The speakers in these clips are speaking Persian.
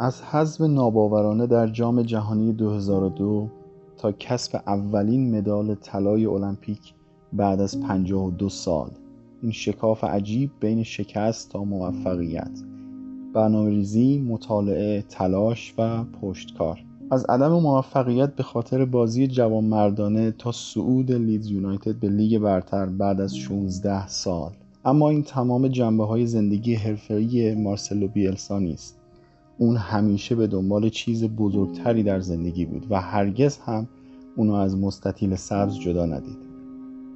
از حذف ناباورانه در جام جهانی 2002 تا کسب اولین مدال طلای المپیک بعد از 52 سال. این شکاف عجیب بین شکست تا موفقیت. برنامه مطالعه، تلاش و پشتکار. از عدم موفقیت به خاطر بازی جوان مردانه تا صعود لیدز یونایتد به لیگ برتر بعد از 16 سال. اما این تمام جنبه های زندگی حرفه‌ای مارسلو بیلسا نیست. اون همیشه به دنبال چیز بزرگتری در زندگی بود و هرگز هم اونو از مستطیل سبز جدا ندید.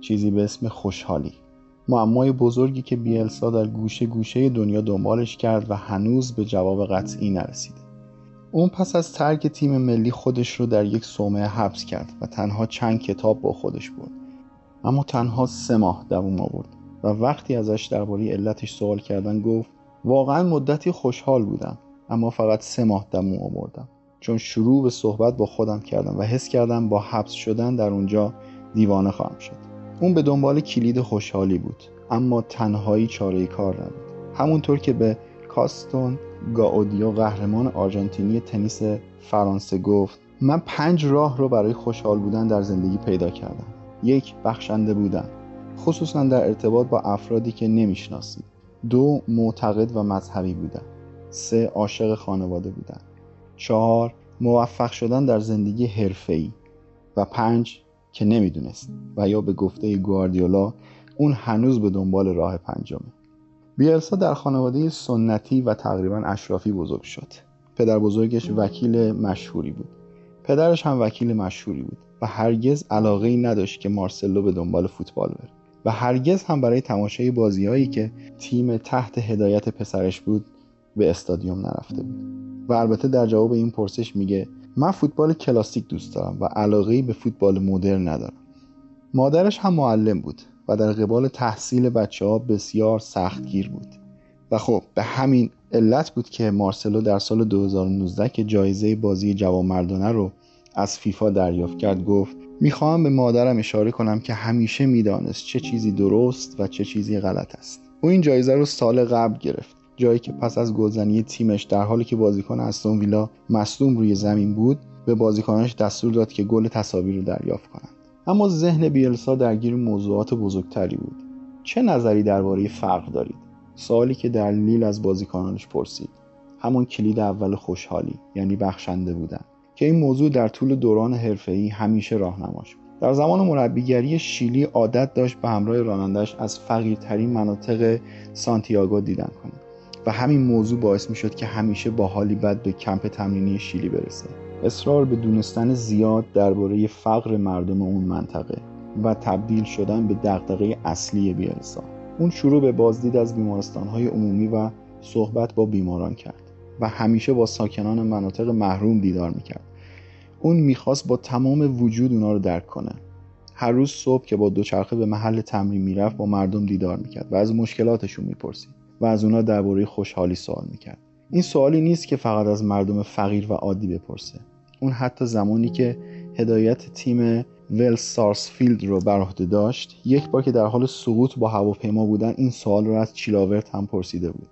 چیزی به اسم خوشحالی. معمای بزرگی که بیلسا در گوشه گوشه دنیا دنبالش کرد و هنوز به جواب قطعی نرسیده اون پس از ترک تیم ملی خودش رو در یک صومعه حبس کرد و تنها چند کتاب با خودش بود اما تنها سه ماه دووم آورد و وقتی ازش درباره علتش سوال کردن گفت واقعا مدتی خوشحال بودم. اما فقط سه ماه دموم آوردم. چون شروع به صحبت با خودم کردم و حس کردم با حبس شدن در اونجا دیوانه خواهم شد. اون به دنبال کلید خوشحالی بود اما تنهایی چاره کار نبود. همونطور که به کاستون گاودیو قهرمان آرژانتینی تنیس فرانسه گفت من پنج راه رو برای خوشحال بودن در زندگی پیدا کردم. یک بخشنده بودن. خصوصا در ارتباط با افرادی که نمی‌شناسید. دو معتقد و مذهبی بودن. سه عاشق خانواده بودن. چهار موفق شدن در زندگی حرفه‌ای. و پنج که نمی‌دونست و یا به گفته گواردیولا اون هنوز به دنبال راه پنجمه. بیلسا در خانواده سنتی و تقریبا اشرافی بزرگ شد. پدر بزرگش وکیل مشهوری بود. پدرش هم وکیل مشهوری بود و هرگز علاقه ای نداشت که مارسلو به دنبال فوتبال بره. و هرگز هم برای تماشای بازیهایی که تیم تحت هدایت پسرش بود به استادیوم نرفته بود. و البته در جواب این پرسش میگه من فوتبال کلاسیک دوست دارم و علاقه به فوتبال مدرن ندارم. مادرش هم معلم بود و در قبال تحصیل بچه ها بسیار سختگیر بود. و خب به همین علت بود که مارسلو در سال 2019 که جایزه بازی جوانمردانه رو از فیفا دریافت کرد گفت می‌خواهم به مادرم اشاره کنم که همیشه می‌دانست چه چیزی درست و چه چیزی غلط است. او این جایزه رو سال قبل گرفت. جایی که پس از گلزنی تیمش در حالی که بازیکن استون ویلا مصدوم روی زمین بود به بازیکنانش دستور داد که گل تصاویر رو دریافت کنند. اما ذهن بیلسا درگیر موضوعات بزرگتری بود. چه نظری درباره فقر دارید؟ سوالی که در لیل از بازیکنانش پرسید. همون کلید اول خوشحالی یعنی بخشنده بودن که این موضوع در طول دوران حرفه‌ای همیشه راهنماش بود. در زمان مربیگری شیلی عادت داشت به همراه رانندش از فقیرترین مناطق سانتیاگو دیدن کنه و همین موضوع باعث می شد که همیشه با حالی بد به کمپ تمرینی شیلی برسه. اصرار به دونستن زیاد درباره فقر مردم اون منطقه و تبدیل شدن به دغدغه اصلی بیلسا اون شروع به بازدید از بیمارستانهای عمومی و صحبت با بیماران کرد و همیشه با ساکنان مناطق محروم دیدار می‌کرد. اون می‌خواست با تمام وجود اونا رو درک کنه. هر روز صبح که با دوچرخه به محل تمرین می‌رفت با مردم دیدار می‌کرد و از مشکلاتشون می‌پرسید. و از اونا درباره خوشحالی سوال می‌کرد. این سوالی نیست که فقط از مردم فقیر و عادی بپرسه. اون حتی زمانی که هدایت تیم ول سارسفیلد رو بر عهده داشت یک بار که در حال سقوط با هواپیما بودن این سوال رو از چیلاورت هم پرسیده بود.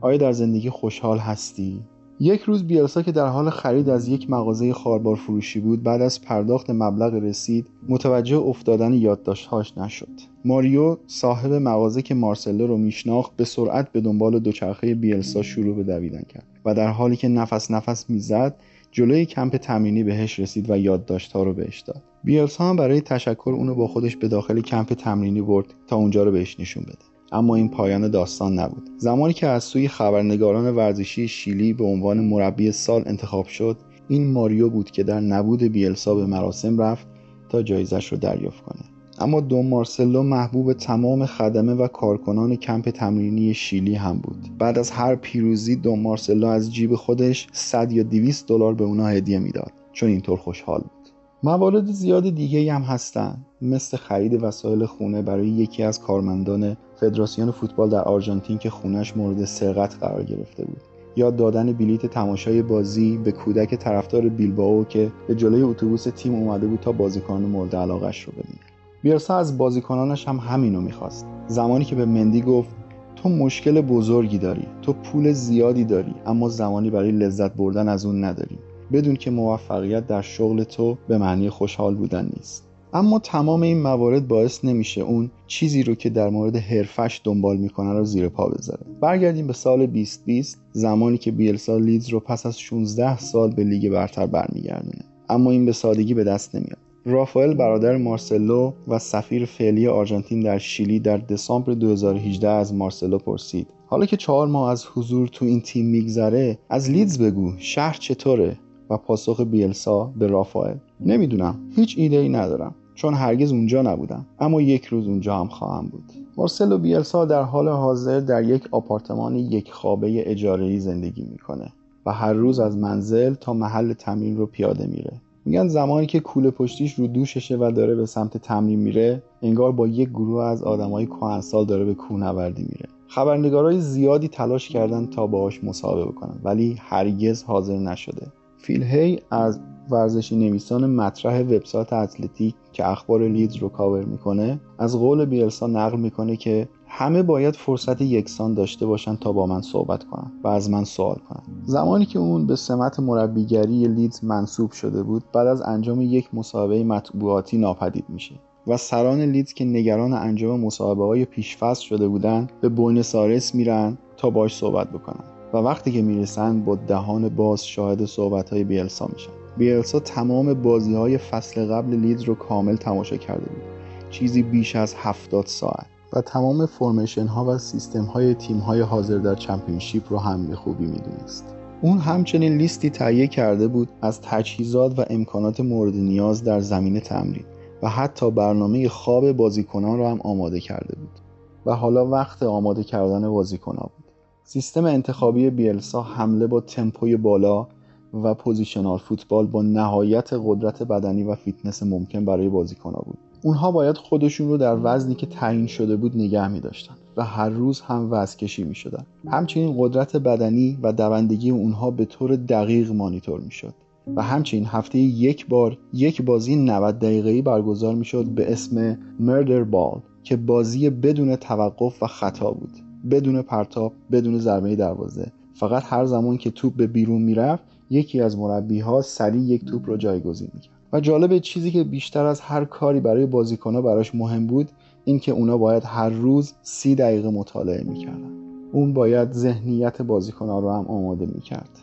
آیا در زندگی خوشحال هستی؟ یک روز بیلسا که در حال خرید از یک مغازه خاربار فروشی بود بعد از پرداخت مبلغ رسید متوجه افتادن یادداشتهاش نشد. ماریو صاحب مغازه که مارسلو رو میشناخت به سرعت به دنبال دوچرخه بیلسا شروع به دویدن کرد و در حالی که نفس نفس می‌زد جلوی کمپ تمرینی بهش رسید و یادداشتها رو بهش داد. بیلسا هم برای تشکر اونو با خودش به داخل کمپ تمرینی برد تا اونجا رو بهش نشون بده. اما این پایان داستان نبود. زمانی که از سوی خبرنگاران ورزشی شیلی به عنوان مربی سال انتخاب شد این ماریو بود که در نبود بیلسا به مراسم رفت تا جایزش رو دریافت کنه. اما دون مارسلو محبوب تمام خدمه و کارکنان کمپ تمرینی شیلی هم بود. بعد از هر پیروزی دون مارسلو از جیب خودش 100 یا 200 دلار به اونا هدیه می‌داد. چون اینطور خوشحال بود. موارد زیاد دیگه هم هستن. مثل خرید وسایل خونه برای یکی از کارمندان فدراسیون فوتبال در آرژانتین که خونش مورد سرقت قرار گرفته بود. یا دادن بلیت تماشای بازی به کودک طرفدار بیلبائو که به جلوی اتوبوس تیم اومده بود تا بازیکن مورد علاقش رو ببینه. بیرسا از بازیکنانش هم همینو می‌خواست. زمانی که به مندی گفت تو مشکل بزرگی داری تو پول زیادی داری اما زمانی برای لذت بردن از اون نداری. بدون که موفقیت در شغل تو به معنی خوشحال بودن نیست. اما تمام این موارد باعث نمیشه اون چیزی رو که در مورد حرفش دنبال می‌کنه رو زیر پا بذاره. برگردیم به سال 2020 زمانی که بیلسا لیدز رو پس از 16 سال به لیگ برتر برمیگردونه. اما این به سادگی به دست نمیاد. رافائل برادر مارسلو و سفیر فعلی آرژانتین در شیلی در دسامبر 2018 از مارسلو پرسید. حالا که چهار ماه از حضور تو این تیم میگذره از لیدز بگو شهر چطوره؟ و پاسخ بیلسا به رافائل. نمی‌دونم. هیچ ایده ای ندارم. چون هرگز اونجا نبودم. اما یک روز اونجا هم خواهم بود. مارسلو بیلسا در حال حاضر در یک آپارتمان یک خوابه اجاره‌ای زندگی می‌کنه و هر روز از منزل تا محل تمرین رو پیاده میره. میگن زمانی که کوله پشتیش رو دوششه و داره به سمت تمرین میره انگار با یک گروه از آدمای کهنسال داره به کوهنوردی میره. خبرنگارای زیادی تلاش کردن تا باهاش مصاحبه بکنن ولی هرگز حاضر نشده. فیل هی از ورزشی نویسان مطرح وبسایت اتلتیک که اخبار لیدز رو کاور می‌کنه از قول بیلسا نقل می‌کنه که همه باید فرصت یکسان داشته باشن تا با من صحبت کنن و از من سوال کنن. زمانی که اون به سمت مربیگری لیدز منصوب شده بود بعد از انجام یک مصاحبه مطبوعاتی ناپدید میشه و سران لیدز که نگران انجام مصاحبه های پیشفصل شده بودن به بوینس آیرس میرن تا باش صحبت بکنن. و وقتی که می‌رسن با دهان باز شاهد صحبت های بیلسا میشن. بیلسا تمام بازی های فصل قبل لیدز رو کامل تماشا کرده بود. چیزی بیش از 70 ساعت. و تمام فرمیشن ها و سیستم های تیم های حاضر در چمپیونشیپ رو هم به خوبی می‌دونست. اون همچنین لیستی تهیه کرده بود از تجهیزات و امکانات مورد نیاز در زمین تمرین و حتی برنامه خواب بازیکنان را هم آماده کرده بود. و حالا وقت آماده کردن بازیکنان بود. سیستم انتخابی بیلسا حمله با تمپوی بالا و positional football با نهایت قدرت بدنی و فیتنس ممکن برای بازیکنها بود اونها باید خودشون رو در وزنی که تعیین شده بود نگه می داشتن و هر روز هم وزن کشی می شدن. همچنین قدرت بدنی و دوندگی اونها به طور دقیق مانیتور می شد. و همچنین هفته یک بار یک بازی 90 دقیقه‌ای برگزار می شد به اسم murder ball که بازی بدون توقف و خطا بود بدون پرتاب بدون ضربه دروازه. فقط هر زمان که توپ به بیرون می‌رفت یکی از مربی ها سریع یک توپ رو جایگزین می‌کرد. و جالب چیزی که بیشتر از هر کاری برای بازیکنها براش مهم بود این که اونا باید هر روز سی دقیقه مطالعه می‌کردن. اون باید ذهنیت بازیکنها رو هم آماده می‌کرد.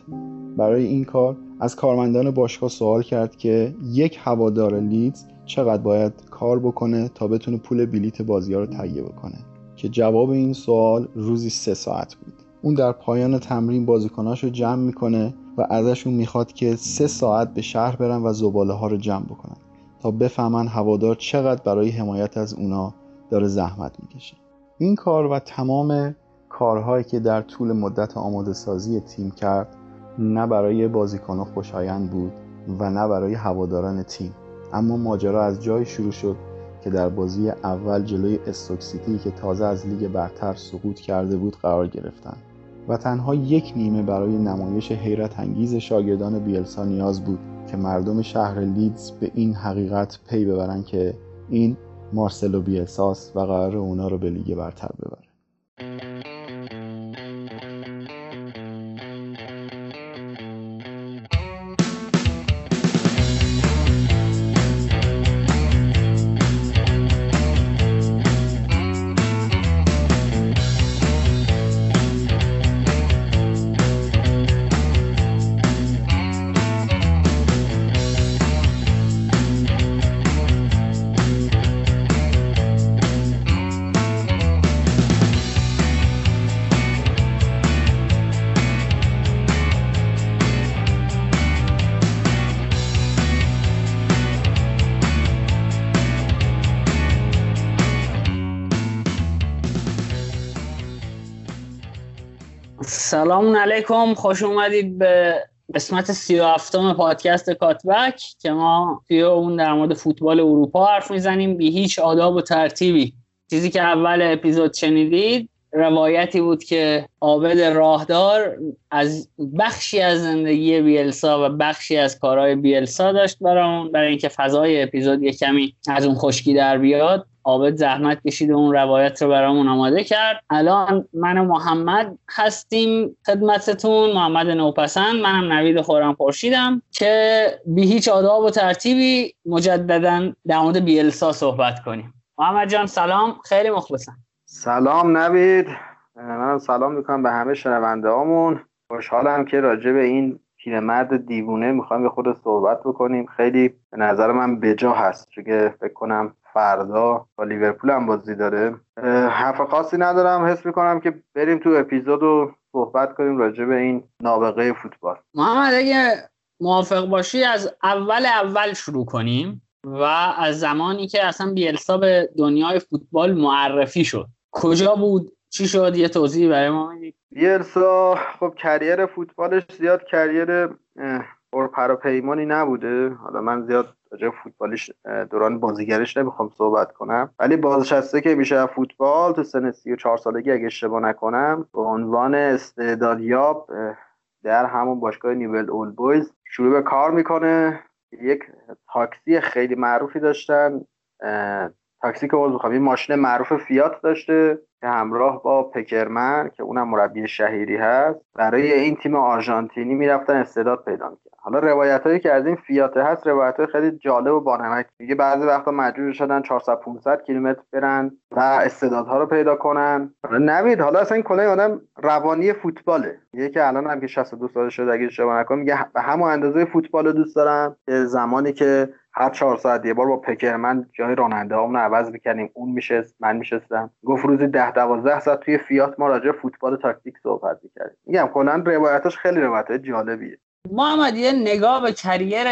برای این کار از کارمندان باشگاه سوال کرد که یک هوادار لیدز چقدر باید کار بکنه تا بتونه پول بلیت بازی ها رو تهیه بکنه. که جواب این سوال روزی سه ساعت بود. اون در پایان تمرین بازیکناش رو جمع می‌کنه و ازشون می‌خواد که سه ساعت به شهر برن و زباله ها رو جمع بکنن تا بفهمن هوادار چقدر برای حمایت از اونا داره زحمت می‌کشه. این کار و تمام کارهایی که در طول مدت آماده سازی تیم کرد نه برای بازیکنها خوشایند بود و نه برای هواداران تیم. اما ماجرا از جای شروع شد که در بازی اول جلوی استوکسیتی که تازه از لیگ برتر سقوط کرده بود قرار گرفتن و تنها یک نیمه برای نمایش حیرت انگیز شاگردان بیلسا نیاز بود که مردم شهر لیدز به این حقیقت پی ببرن که این مارسلو بیلساس و قرار اونا رو به لیگ برتر ببره. علیکم. خوش اومدید به قسمت سی و هفتم پادکست کاتبک که ما توی اون در مورد فوتبال اروپا حرف می‌زنیم. بی هیچ آداب و ترتیبی. چیزی که اول اپیزود شنیدید روایتی بود که عابد راهدار از بخشی از زندگی بیلسا و بخشی از کارهای بیلسا داشت برای برای اینکه فضای اپیزود یه کمی از اون خشکی در بیاد. عابد زحمت کشید اون روایت رو برامون آماده کرد. الان من و محمد هستیم خدمتتون. محمد نوپسند. منم نوید خورم پرشیدم که بی هیچ آداب و ترتیبی مجددا در مورد بیلسا صحبت کنیم. محمد جان سلام. خیلی مخلصم. سلام نوید. من سلام می‌کنم به همه شنونده هامون خوشحالم که راجع به این پیرمرد دیوونه می‌خوایم به خود صحبت بکنیم. خیلی به نظر من بجا هست. چون فکر کنم فردا با لیورپول هم بازی داره. حرف خاصی ندارم. حس می‌کنم که بریم تو اپیزود و صحبت کنیم راجع به این نابغه فوتبال. محمد اگه موافق باشی از اول اول شروع کنیم و از زمانی که اصلا بیلسا به دنیای فوتبال معرفی شد. کجا بود؟ چی شد؟ یه توضیح برای ما بیلسا خب کریر فوتبالش زیاد کریر پیمانی نبوده. حالا من زیاد راجع فوتبالیش دوران بازیگرش نمی‌خوام صحبت کنم. ولی بازنشسته که میشه فوتبال تو سن 34 سالگی اگه اشتباه نکنم به عنوان استعدادیاب در همون باشگاه نیول اول بویز شروع به کار می‌کنه. یک تاکسی خیلی معروفی داشتن. تاکسی که عوض می‌خوام. ماشین معروف فیات داشته که همراه با پکرمن که اونم مربی شهیری هست. برای این تیم آرژانتینی می‌رفتن استعداد پیدا می‌کرد. حالا روایت هایی که از این فیات هست روایت های خیلی جالب و بانمک. میگه بعضی وقتا مجبور شدن 400 500 کیلومتر برن و استعدادها رو پیدا کنن. نوید حالا اصلا این آدم روانی فوتباله. میگه که الان هم که 62 سال شده اگه اشتباه نکنم میگه به همون اندازه فوتبال رو دوست دارم. زمانی که هر چهار ساعت یه بار با پکرمن جای راننده رو عوض می‌کنیم اون میشه من میشستم. گفت روزی ده دوازده ساعت توی فیات ما راجع فوتبال تاکتیک صحبت می‌کردیم. میگم کلا روایتش خیلی روایت جالبیه. محمد یه نگاه به کریر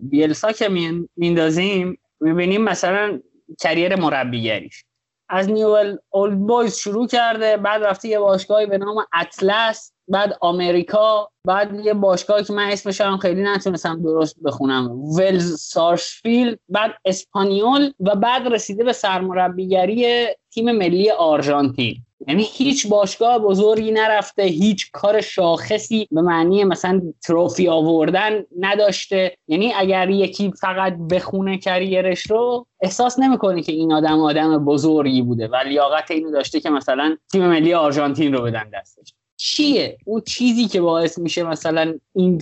بیلسا که میندازیم می‌بینیم مثلا کریر مربیگریش از نیول اولد بویز شروع کرده بعد رفته یه باشگاهی به نام اطلس. بعد آمریکا بعد یه باشگاهی که من اسمش هم خیلی نتونستم درست بخونم. ولز سارشفیلد بعد اسپانیول و بعد رسیده به سرمربیگری تیم ملی آرژانتین. یعنی هیچ باشگاه بزرگی نرفته هیچ کار شاخصی به معنی مثلا تروفی آوردن نداشته. یعنی اگر یکی فقط بخونه کریرش رو احساس نمی‌کنه که این آدم آدم بزرگی بوده و لیاقت اینو داشته که مثلا تیم ملی آرژانتین رو بدن دستش. چیه؟ اون چیزی که باعث میشه مثلا این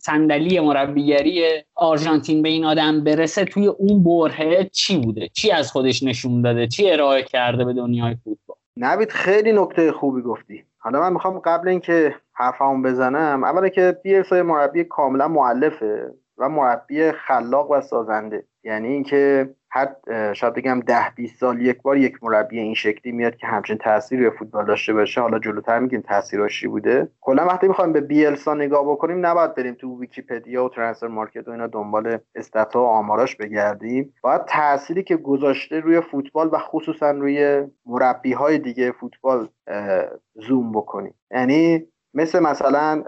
صندلی مربیگری آرژانتین به این آدم برسه توی اون برهه چی بوده؟ چی از خودش نشون داده؟ چی ارائه کرده به دنیای فوتبال؟ نوید خیلی نکته خوبی گفتی. حالا من می‌خوام قبل اینکه حرفمو بزنم اولا که بیلسا مربی کاملا معلفه و مربی خلاق و سازنده. یعنی اینکه هر شاید بگم ده 20 سال یک بار یک مربی این شکلی میاد که همچین تاثیری روی فوتبال داشته باشه. حالا جلوتر میگیم تاثیرش بوده. کلا وقتی می‌خوایم به بیلسا نگاه بکنیم نباید بریم تو ویکیپدیا و ترانسفر مارکت و اینا دنبال استاتا و آماراش بگردیم. باید تأثیری که گذاشته روی فوتبال و خصوصا روی مربی های دیگه فوتبال زوم بکنیم. یعنی مثل مثلا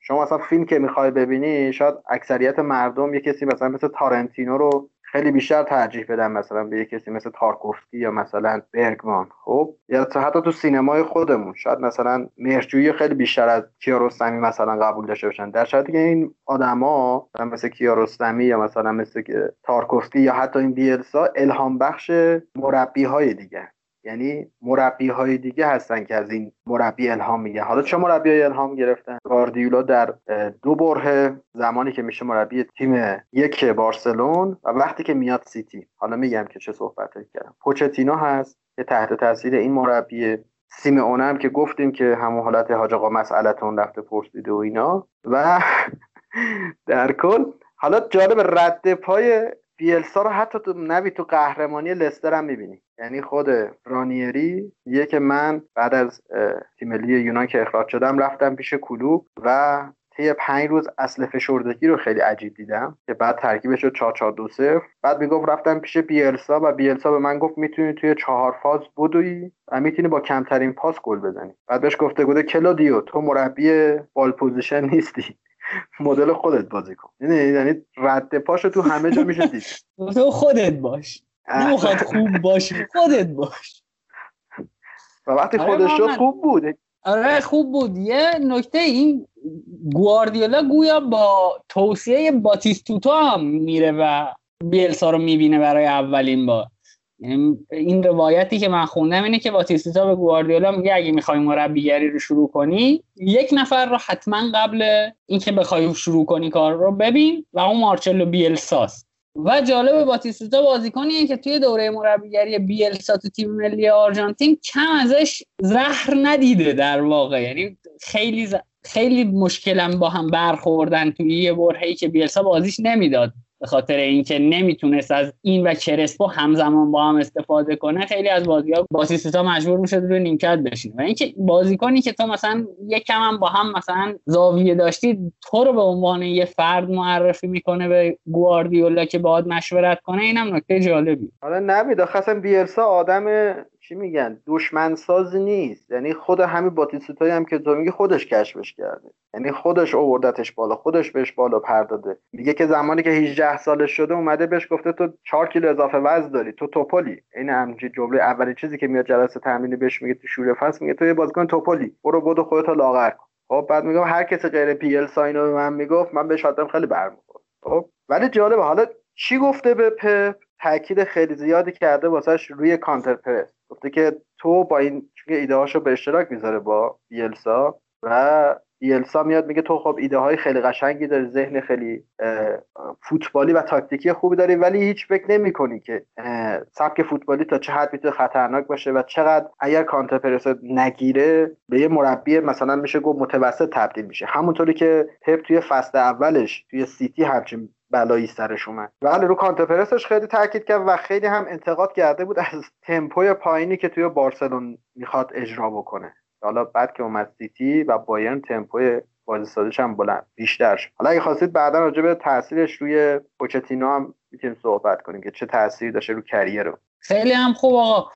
شما مثلا فیلم که می‌خوای ببینی شاید اکثریت مردم یه کسی مثلا مثل تارنتینو رو خیلی بیشتر ترجیح بدن مثلا به یه کسی مثل تارکوفسکی یا مثلا برگمان. خب یا حتی تو سینمای خودمون. شاید مثلا مهرجویی خیلی بیشتر از کیارستمی مثلا قبول داشته باشن. در شرطی که این آدما مثل کیارستمی یا مثلا مثل تارکوفسکی یا حتی این بیلسا الهام بخش مربی های دیگه. یعنی مربی های دیگه هستن که از این مربی الهام میگه حالا چه مربی های الهام گرفتن؟ گاردیولا در دو بره زمانی که میشه مربی تیم یک بارسلون و وقتی که میاد سیتی. حالا میگم که چه صحبت کردم. پوچتینو هست که تحت تاثیر این مربی سیمئونه هم که گفتیم که همون حالت حاج آقا مسئلتون رفته پرسیده و اینا. و در کل حالا جالب رد پای بیلسا رو حتی تو نوی تو قهرمانی لستر هم می‌بینی. یعنی خود رانیری یه که من بعد از تیم ملی یونان که اخراج شدم رفتم پیش کلوپ و طی پنج روز اصل فشردگی رو خیلی عجیب دیدم که بعد ترکیبش شد 4 4 2 0 بعد می‌گفت رفتم پیش بیلسا و بیلسا به من گفت می‌تونی توی چهار فاز بدوی و می‌تونی با کمترین پاس گل بزنی. بعد بهش گفته بوده کلودیو تو مربی ball possession نیستی. مدل خودت بازی کن. یعنی یعنی رد پاشو تو همه جا میشه دید. تو خودت باش. نمی‌خواد خوب باشی. خودت باش. و وقتی آره خودش شد خوب بود. آره خوب بود. یه نکته این گواردیولا گویا با توصیه باتیستوتا هم میره و بیلسا رو می‌بینه برای اولین بار. یعنی این روایتی که من خوندم اینه که باتیستوتا به گواردیولا میگه اگه می‌خوای مربیگری رو شروع کنی یک نفر رو حتما قبل اینکه بخوای شروع کنی کار رو ببین و اون مارچلو بیلساس و جالب باتیستوتا بازیکنیه که توی دوره مربیگری بیلسا تو تیم ملی آرژانتین کم ازش زهر ندیده در واقع. یعنی خیلی خیلی مشکلم با هم برخوردن توی یه برهه‌ای که بیلسا بازیش نمی‌داد. به خاطر اینکه نمی‌تونست از این و کرسپو همزمان با هم استفاده کنه خیلی از بازی ها باسیستا مجبور می‌شد روی نیمکت بشینه. و اینکه بازیکنی که تو مثلا یک کم هم با هم مثلا زاویه داشتی تو رو به عنوان یه فرد معرفی می‌کنه به گواردیولا که باید مشورت کنه اینم نکته جالبی حالا نمید اصلا بیرسا آدم چی میگن؟ دشمن ساز نیست. یعنی خود همین باتیستایی هم که تو میگی خودش کشفش کرده. یعنی خودش اووردتش بالا خودش بهش بالا پرداده. میگه که زمانی که 18 سالش شده اومده بهش گفته تو 4 کیلو اضافه وزن داری تو توپلی. این همچین جمله اولی چیزی که میاد جلسه تمرینی بهش میگه تو شوره فصل میگه تو یه بازیکن توپلی. برو بدو خودت لاغر کن. خب بعد میگم هر کسی غیر پیل ساینو به من می‌گفت من بهش آدم خیلی برمیخورد خب ولی جالبه. حالا چی گفته به پپ؟ تاکید خیلی زیادی کرده واسش روی counter press گفته که تو با این چون ایده هاشو به اشتراک می‌ذاره با بیلسا و بیلسا میاد میگه تو خب ایده های خیلی قشنگی داری ذهن خیلی فوتبالی و تاکتیکی خوبی داری ولی هیچ فکر نمی کنی که سبک فوتبالی تا چه حد می‌تونه خطرناک باشه و چقدر اگر counter press نگیره به یه مربی مثلا میشه گفت متوسط تبدیل میشه. همونطوری که پپ توی فصل اولش توی سیتی همچین بلایی سرش اومد. ولی رو counter press ش خیلی تاکید کرد و خیلی هم انتقاد کرده بود از تمپوی پایینی که توی بارسلون می‌خواد اجرا بکنه. حالا بعد که اومد سیتی و بایرن تمپوی بازی سازش هم بلند بیشتر شد. حالا اگه خواستید بعدا راجع به تاثیرش روی پوچتینو هم می‌تونیم صحبت کنیم که چه تاثیری داشته رو کریر رو. خیلی هم خوب آقا.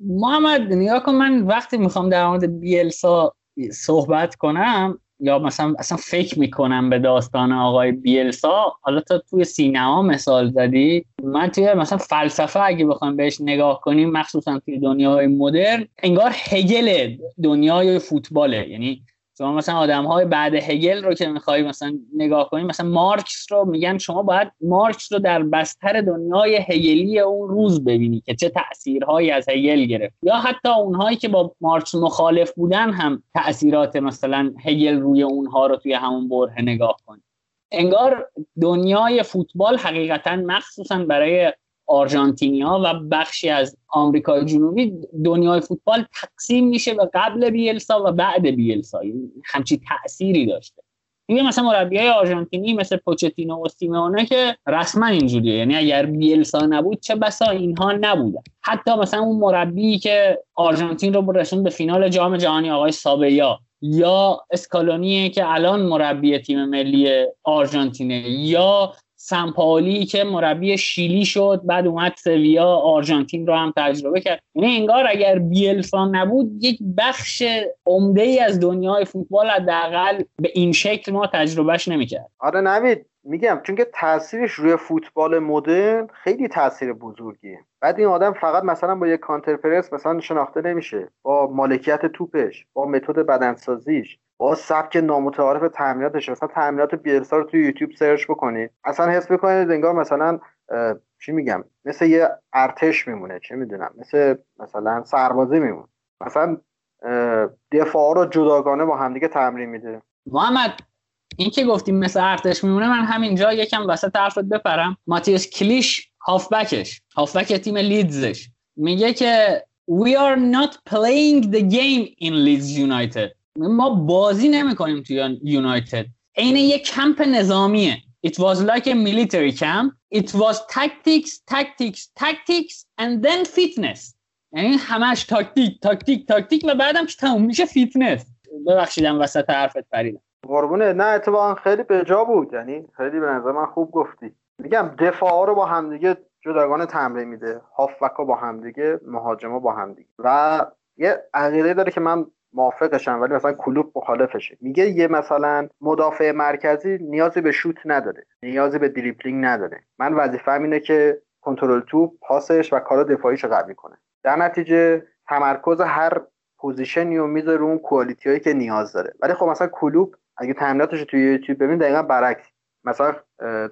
محمد نیا کن من وقتی می‌خوام در مورد بیلسا صحبت کنم یا مثلا اصلا فکر می‌کنم به داستان آقای بیلسا. حالا تا توی سینما مثال زدی. من توی مثلا فلسفه اگه بخوام بهش نگاه کنیم مخصوصا توی دنیای مدرن انگار هگل دنیای فوتباله. یعنی شما مثلا آدم های بعد هگل رو که می‌خوای مثلا نگاه کنیم مثلا مارکس رو میگن شما باید مارکس رو در بستر دنیای هگلی اون روز ببینی که چه تاثیرهایی از هگل گرفت. یا حتی اونهایی که با مارکس مخالف بودن هم تاثیرات مثلا هگل روی اونها رو توی همون بره نگاه کنید انگار دنیای فوتبال حقیقتا مخصوصا برای آرژانتینیا و بخشی از آمریکای جنوبی دنیای فوتبال تقسیم میشه به قبل بیلسا و بعد بیلسا. همچی تأثیری داشته. دیگه مثلا مربی های آرژانتینی مثل پوچتینو و سیمونه که رسما اینجوریه. یعنی اگر بیلسا نبود چه بسا اینها نبودن. حتی مثلا اون مربی که آرژانتین رو رسون به فینال جام جهانی آقای سابیا یا اسکالونیه که الان مربی تیم ملی آرژانتینه یا سمپالی که مربی شیلی شد بعد اومد سویا آرژانتین رو هم تجربه کرد. یعنی انگار اگر بیلسا نبود یک بخش عمده ای از دنیای فوتبال حداقل به این شکل ما تجربهش نمی‌کرد. آره نوید میگم چون که تاثیرش روی فوتبال مدرن خیلی تاثیر بزرگیه. بعد این آدم فقط مثلا با یک کانتر پرس مثلا شناخته نمیشه. با مالکیت توپش با متد بدنسازیش. با سبک نامتعارف تعمیراتش. مثلا تعمیرات بیلسا رو توی یوتیوب سرچ بکنید اصلا حس می‌کنید انگار مثلا چی میگم؟ مثل یه ارتش میمونه چه می‌دونم؟ مثل مثلا سربازی میمونه. مثلا دفاع رو جداگانه با همدیگه تمرین میده. محمد این که گفتیم مثل ارتش میمونه من همینجا یکم وسط حرفت بپرم. ماتیوس کلیش هافبکش. هافبک تیم لیدزش. میگه که We are not playing the game in Leeds United. ما بازی نمی‌کنیم توی یونایتد. عین یک کمپ نظامیه. It was like a military camp. It was tactics, tactics, tactics and then fitness. یعنی همش تاکتیک تاکتیک تاکتیک و بعدم که تموم میشه فیتنس ببخشیدم وسط حرفت پریدم. قربونه نه اتفاقا خیلی به جا بود. یعنی خیلی به نظر من خوب گفتی. میگم دفاع رو با همدیگه جداگانه تمرین میده. هافبک با همدیگه مهاجما با همدیگه. و یه عقیده داره که من موافقشم ولی مثلا کلوپ مخالفشه. میگه یه مثلا مدافع مرکزی نیازی به شوت نداره نیازی به دریبلینگ نداره. من وظیفه‌م اینه که کنترل توپ پاسش و کار دفاعیش قوی کنه. در نتیجه تمرکز هر position ی رو می‌ذاره اون quality هایی که نیاز داره. ولی خب مثلا کلوپ اگه تمریناتش توی یوتیوب ببین دقیقا برعکس. مثلا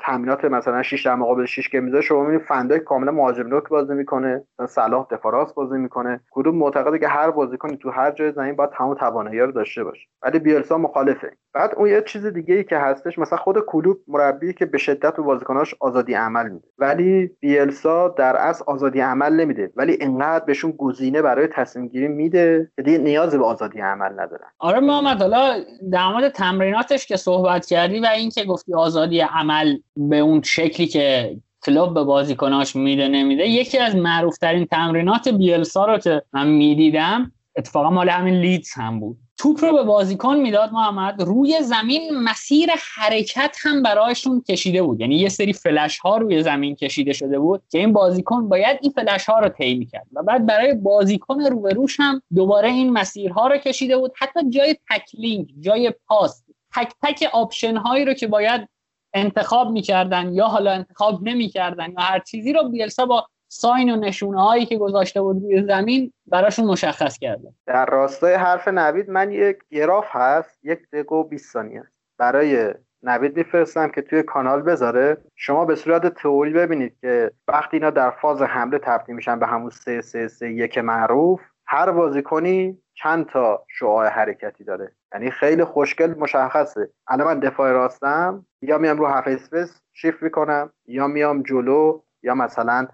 تمرینات مثلا 6 در مقابل 6 که می‌ذاره شما می‌بینید فن‌دایک کاملا مهاجم نوک بازی می‌کنه صلاح دفاع بازی می‌کنه. کلوپ معتقده که هر بازیکنی تو هر جای زمین باید تمام توانایی رو داشته باشه. ولی بیلسا مخالفه. بعد اون یه چیز دیگه ای که هستش مثلا خود کلوپ مربی که به شدت به بازیکناش آزادی عمل میده. ولی بیلسا در اصل آزادی عمل نمیده. ولی انقدر بهشون گزینه برای تصمیم گیری میده که دیگه نیاز به آزادی عمل ندارن. آره محمد حالا در مورد تمریناتش که صحبت کردی و اینکه گفتی آزادی عمل به اون شکلی که کلوب به بازیکناش میده نمیده یکی از معروفترین تمرینات بیلسا رو که من می‌دیدم اتفاقا مال همین لیدز هم بود. توپ رو به بازیکن می‌داد محمد. روی زمین مسیر حرکت هم برایشون کشیده بود. یعنی یه سری فلش ها روی زمین کشیده شده بود که این بازیکن باید این فلش ها رو طی می‌کرد. و بعد برای بازیکن روبروش هم دوباره این مسیرها رو کشیده بود. حتی جای تکلینگ جای پاس تک تک option هایی رو که باید انتخاب می‌کردن یا حالا انتخاب نمی‌کردن یا هر چیزی رو بیلسا با sign و نشونه هایی که گذاشته بود روی زمین براشون مشخص کرده. در راستای حرف نوید من یک گراف هست یک دقیقه و 20 ثانیه برای نوید میفرستم که توی کانال بذاره. شما به صورت تئوری ببینید که وقتی اینا در فاز حمله تبدیل میشن به همون 3 3 3 یک معروف هر بازیکنی چند تا شعاع حرکتی داره. یعنی خیلی خوشگل مشخصه. الان من دفاع راستم یا میام رو half space shift می‌کنم یا میام جلو یا مثلا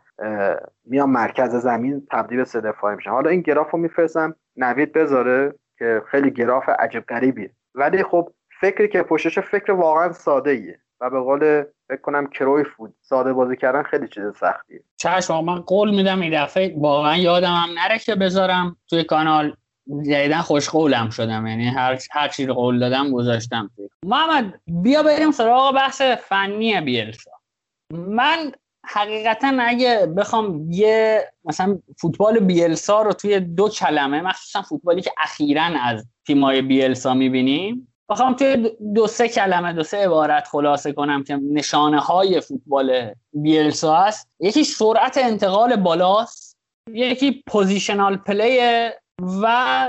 میام مرکز زمین تبدیل به سه دفاعی میشم. حالا این گراف رو میفرستم. نوید بذاره که خیلی گراف عجب غریبیه. ولی خب فکری که پشتش فکر واقعا ساده ایه و به قول فکر کنم کروی فود ساده بازی کردن خیلی چیز سختیه. چشم من قول میدم این دفعه واقعا یادم هم نره که بذارم توی کانال. جدیدن خوش قولم شدم. یعنی هر هر چی قول دادم گذاشتم محمد بیا بریم سراغ بحث فنی بیلسا. من حقیقتا اگه بخوام یه مثلا فوتبال بیلسا رو توی دو کلمه مخصوصا فوتبالی که اخیرا از تیمای بیلسا می‌بینیم بخوام توی دو سه کلمه دو سه عبارت خلاصه کنم که نشانه های فوتبال بیلسا هست یکی سرعت انتقال بالاست یکی positional play و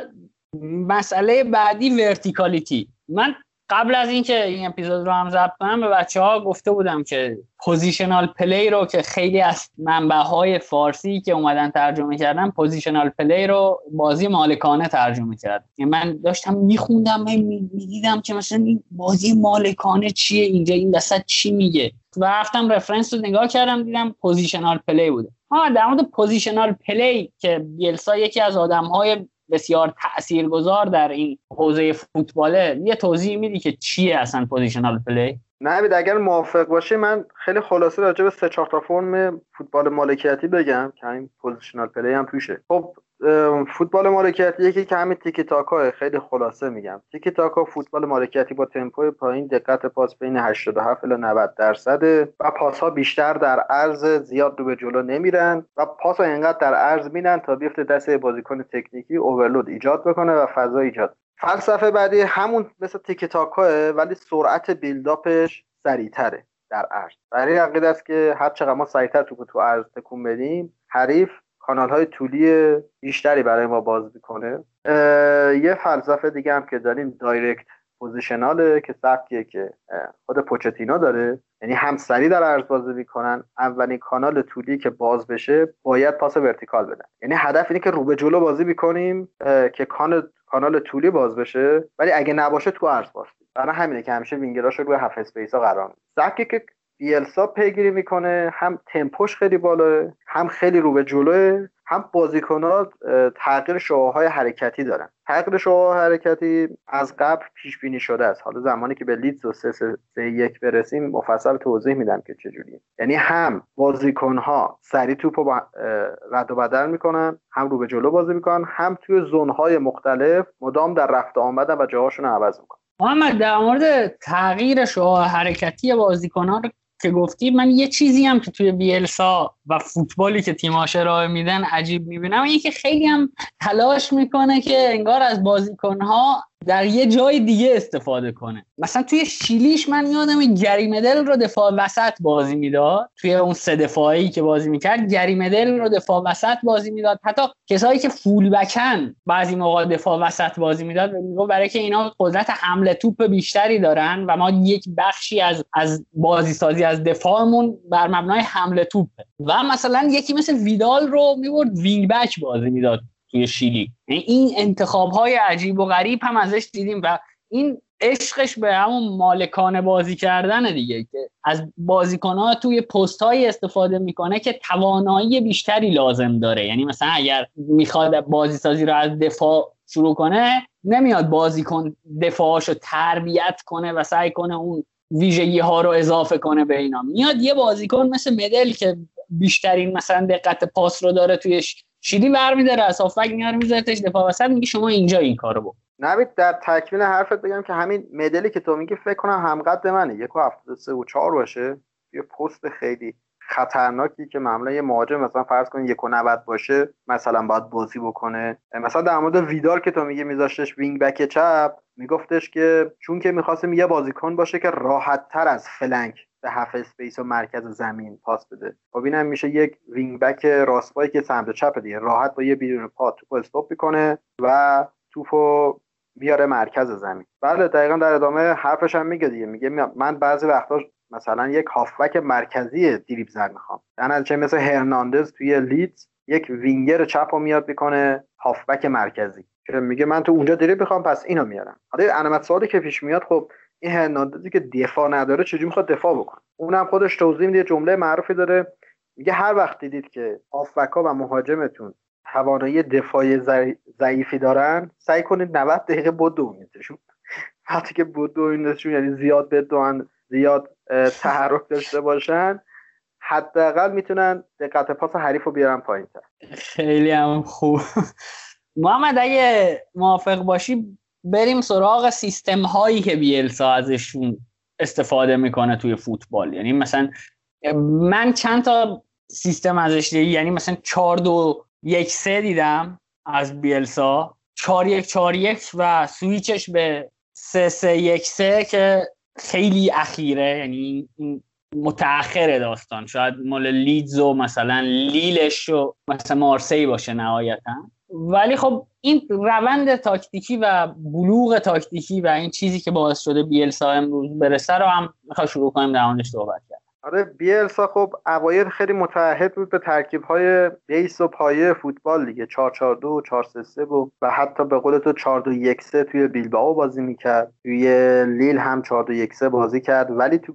مسئله بعدی verticality. من قبل از اینکه این اپیزود رو هم ضبط کنم به بچه ها گفته بودم که positional play رو که خیلی از منبع های فارسی که اومدن ترجمه کردن positional play رو بازی مالکانه ترجمه کرد. یعنی من داشتم میخوندم می‌دیدم که مثلا این بازی مالکانه چیه اینجا این وسط چی میگه. و رفتم reference رو نگاه کردم دیدم positional play بوده. ها در مورد positional play که بیلسا یکی از آدم های بسیار تاثیرگذار در این حوزه فوتباله. یه توضیح میدی که چیه اصلا positional play؟ نه اگر موافق باشه من خیلی خلاصه راجع به سه چهار تا فرم فوتبال مالکیتی بگم که این positional play هم توشه. خب فوتبال مالکیتی یکی که همین تیکی تاکا خیلی خلاصه میگم. تیکی تاکا فوتبال مالکیتی با تمپوی پایین دقت پاس بین 87 الی 90 درصد و پاس ها بیشتر در عرض زیاد رو به جلو نمیرن و پاس ها اینقدر در عرض میدن تا بیفته دست بازیکن تکنیکی overload ایجاد بکنه و فضا ایجاد. فلسفه بعدی همون مثل تیکی تاکاه ولی سرعت buildup ش سریعتره در عرض. بر این عقیده است که هر چقدر ما سریعتر تو تو عرض تکون بدیم حریف کانال های طولی بیشتری برای ما باز می‌کنه. یه فلسفه دیگه هم که داریم direct positional ه که سبکیه که خود پوچتینو داره. یعنی هم سریع در عرض بازی می‌کنن. اولین کانال طولی که باز بشه باید پاس vertical بدن. یعنی هدف اینه که رو به جلو بازی می‌کنیم که کانال کانال طولی باز بشه. ولی اگه نباشه تو عرض باز برای همینه که همیشه وینگراشو روی half space ها قرار میده. که بیلسا پیگیری می‌کنه هم تمپوش خیلی بالاه هم خیلی رو به جلوه هم بازیکنات تغییر شعاع‌های حرکتی دارن. تغییر شعاع‌های حرکتی از قبل پیش بینی شده است. حالا زمانی که به لیدز و سه, سه, یک برسیم مفصل توضیح میدم که چجوریه یعنی هم بازیکنها سریع توپ رو رد و بدل می‌کنن هم رو به جلو بازی می‌کنن هم توی زونهای مختلف مدام در رفت آمدن و جاهاشون رو عوض می‌کنن. محمد در مورد تغییر شعاع حرکتی بازیکنان که گفتی من یه چیزی هم که توی بیلسا و فوتبالی که تیماش ارائه میدن عجیب می‌بینم. اینه که خیلی هم تلاش می‌کنه که انگار از بازیکنها در یه جای دیگه استفاده کنه. مثلا توی شیلیش من یادم گریمدل رو دفاع وسط بازی می‌داد. توی اون سه دفاعی که بازی می‌کرد گریمدل رو دفاع وسط بازی می‌داد. حتی کسایی که فول بکن بعضی موقع دفاع وسط بازی می‌داد میگه برای که اینا قدرت حمله توپ بیشتری دارن و ما یک بخشی از از بازی سازی از دفاعمون بر مبنای حمله توپه. و مثلا یکی مثل ویدال رو می‌برد وینگ بک بازی می‌داد. توی شیلی. این انتخاب های عجیب و غریب هم ازش دیدیم و این عشقش به همون مالکانه بازی کردن دیگه که از ها توی پست های استفاده می‌کنه که توانایی بیشتری لازم داره. یعنی مثلا اگر می‌خواد بازی سازی رو از دفاع شروع کنه نمیاد بازیکن دفاعش رو تربیت کنه و سعی کنه اون ویژگی ها رو اضافه کنه به اینا. میاد یه بازیکن مثل مدل که بیشترین مثلا دقت پاس رو داره توی شیلی برمیداره از هافک میاره میذارتش دفاع وسط میگه شما اینجا این کارو بکن. نوید در تکمیل حرفت بگم که همین مدلی که تو میگی فکر کنم همقد منه. یک و هفتاد سه و چهار باشه. یه پست خیلی خطرناکی که معمولا یه مهاجم مثلا فرض کنید یک و نود باشه مثلا باید بازی بکنه. مثلا در مورد ویدال که تو میگه میذاشتش وینگ بک چپ میگفتش که چون که می‌خواستیم یه بازیکن باشه که راحت تر از flank به half space و مرکز زمین پاس بده. خب اینم میشه یک wing back راست که سمت چپ دیگه. راحت با یه بیرون پا توپ stop می‌کنه و توپو میاره مرکز زمین. بله دقیقا در ادامه حرفش هم میگه دیگه. میگه من بعضی وقتا مثلا یک هافبک مرکزی دریبل زن می‌خوام. در چه مثل هرناندز توی لیدز یک وینگر چپ رو میاد می‌کنه هافبک مرکزی. که میگه من تو اونجا دریبل می‌خوام پس اینو میارم. حالا علامت سوالی که پیش میاد خب این هرناندزی که دفاع نداره چجوری می‌خواد دفاع بکنه؟ اونم خودش توضیح میده جمله معروفی داره. میگه هر وقت دیدید که آفبکا و مهاجمتون توانایی دفاعی ضعیفی دارن سعی کنید 90 دقیقه بدوینیدشون وقتی که بدوینیدشون یعنی زیاد بدون زیاد تحرک داشته باشن حداقل می‌تونن دقت پاس حریف رو بیارن پایین خیلی هم خوب. محمد اگه موافق باشی بریم سراغ سیستم هایی که بیلسا ازشون استفاده می‌کنه توی فوتبال. یعنی مثلا من چند تا سیستم ازش دیدم. یعنی مثلا 4 2 1 3 دیدم از بیلسا. 4 1 4 1 و سویچش به 3 3 1 3 که خیلی اخیره. یعنی متأخر داستان. شاید مال لیدز و مثلا لیلش و مثلا مارسی باشه نهایتا. ولی خب این روند تاکتیکی و بلوغ تاکتیکی و این چیزی که باعث شده بیلسا امروز برسه رو هم می‌خوام شروع کنیم در موردش صحبت کرد. آره بیلسا خب اوایل خیلی متعهد بود به ترکیب های بیس و پایه فوتبال دیگه 442 433 بود و حتی به قول تو 4213 توی بیلبائو بازی می‌کرد. توی لیل هم 4213 بازی کرد. ولی تو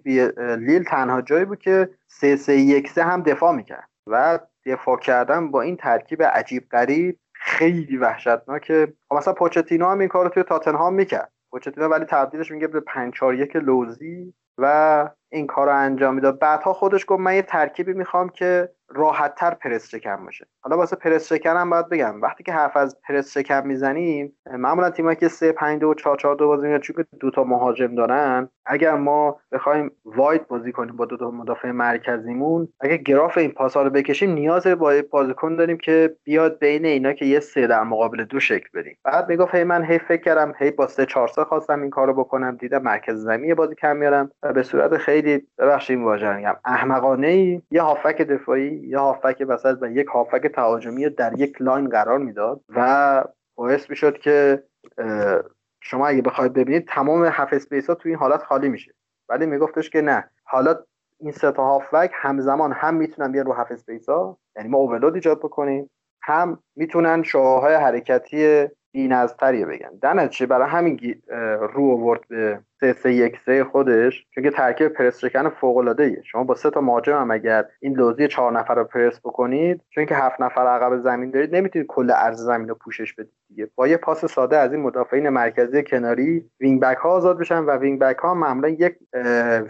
لیل تنها جایی بود که 3313 هم دفاع می‌کرد و دفاع کردن با این ترکیب عجیب غریب خیلی وحشتناکه. مثلا پوچتینو هم این کار رو توی تاتنهام می‌کرد. پوچتینو ولی تبدیلش میگه به 5 4 1 لوزی و این کار رو انجام می‌داد. بعدها خودش گفت من یه ترکیبی می‌خوام که راحت تر پرس شکم باشه. حالا واسه پرس شکن هم باید بگم وقتی که حرف از پرس شکم می‌زنیم معمولا تیمایی که 3 5 2 4 4 2 بازی می‌کنن چون دو تا مهاجم دارن اگر ما بخوایم واید بازی کنیم با دو تا مدافع مرکزیمون اگه گراف این پاسا رو بکشیم نیاز با بازیکن داریم که بیاد بین اینا که یه سه در مقابل دو شکل بدیم. بعد می‌گفت هی من هی فکر کردم هی با 3 4 3 خواستم این کارو بکنم دیدم مرکز زمین بازی کم میارم و به صورت خیلی ببخشید واژه میگم. احمقانه ای یه هافبک دفاعی یه هافبک وسط و یک هافبک تهاجمی در یک line قرار می‌داد و باعث می‌شد که شما اگه بخواید ببینید تمام half space ها توی این حالت خالی میشه. ولی میگفتش که نه. حالا این سه تا هافبک همزمان هم می‌تونن بیان رو half space ها. یعنی ما overload ایجاد بکنیم. هم می‌تونن شعاع‌های حرکتی بی‌نظم‌تری بگیرن. در چه برای همین رو آورد به 3 3 1 3 خودش چون که ترکیب پرس شکن فوق العاده ایه شما با سه تا مهاجم هم اگر این لوزی چهار نفر رو پرس بکنید چون که هفت نفر عقب زمین دارید نمی‌تونید کل عرض زمین رو پوشش بدید دیگه. با یه پاس ساده از این مدافعین مرکزی کناری wing back ها آزاد بشن و wing back ها معمولا یک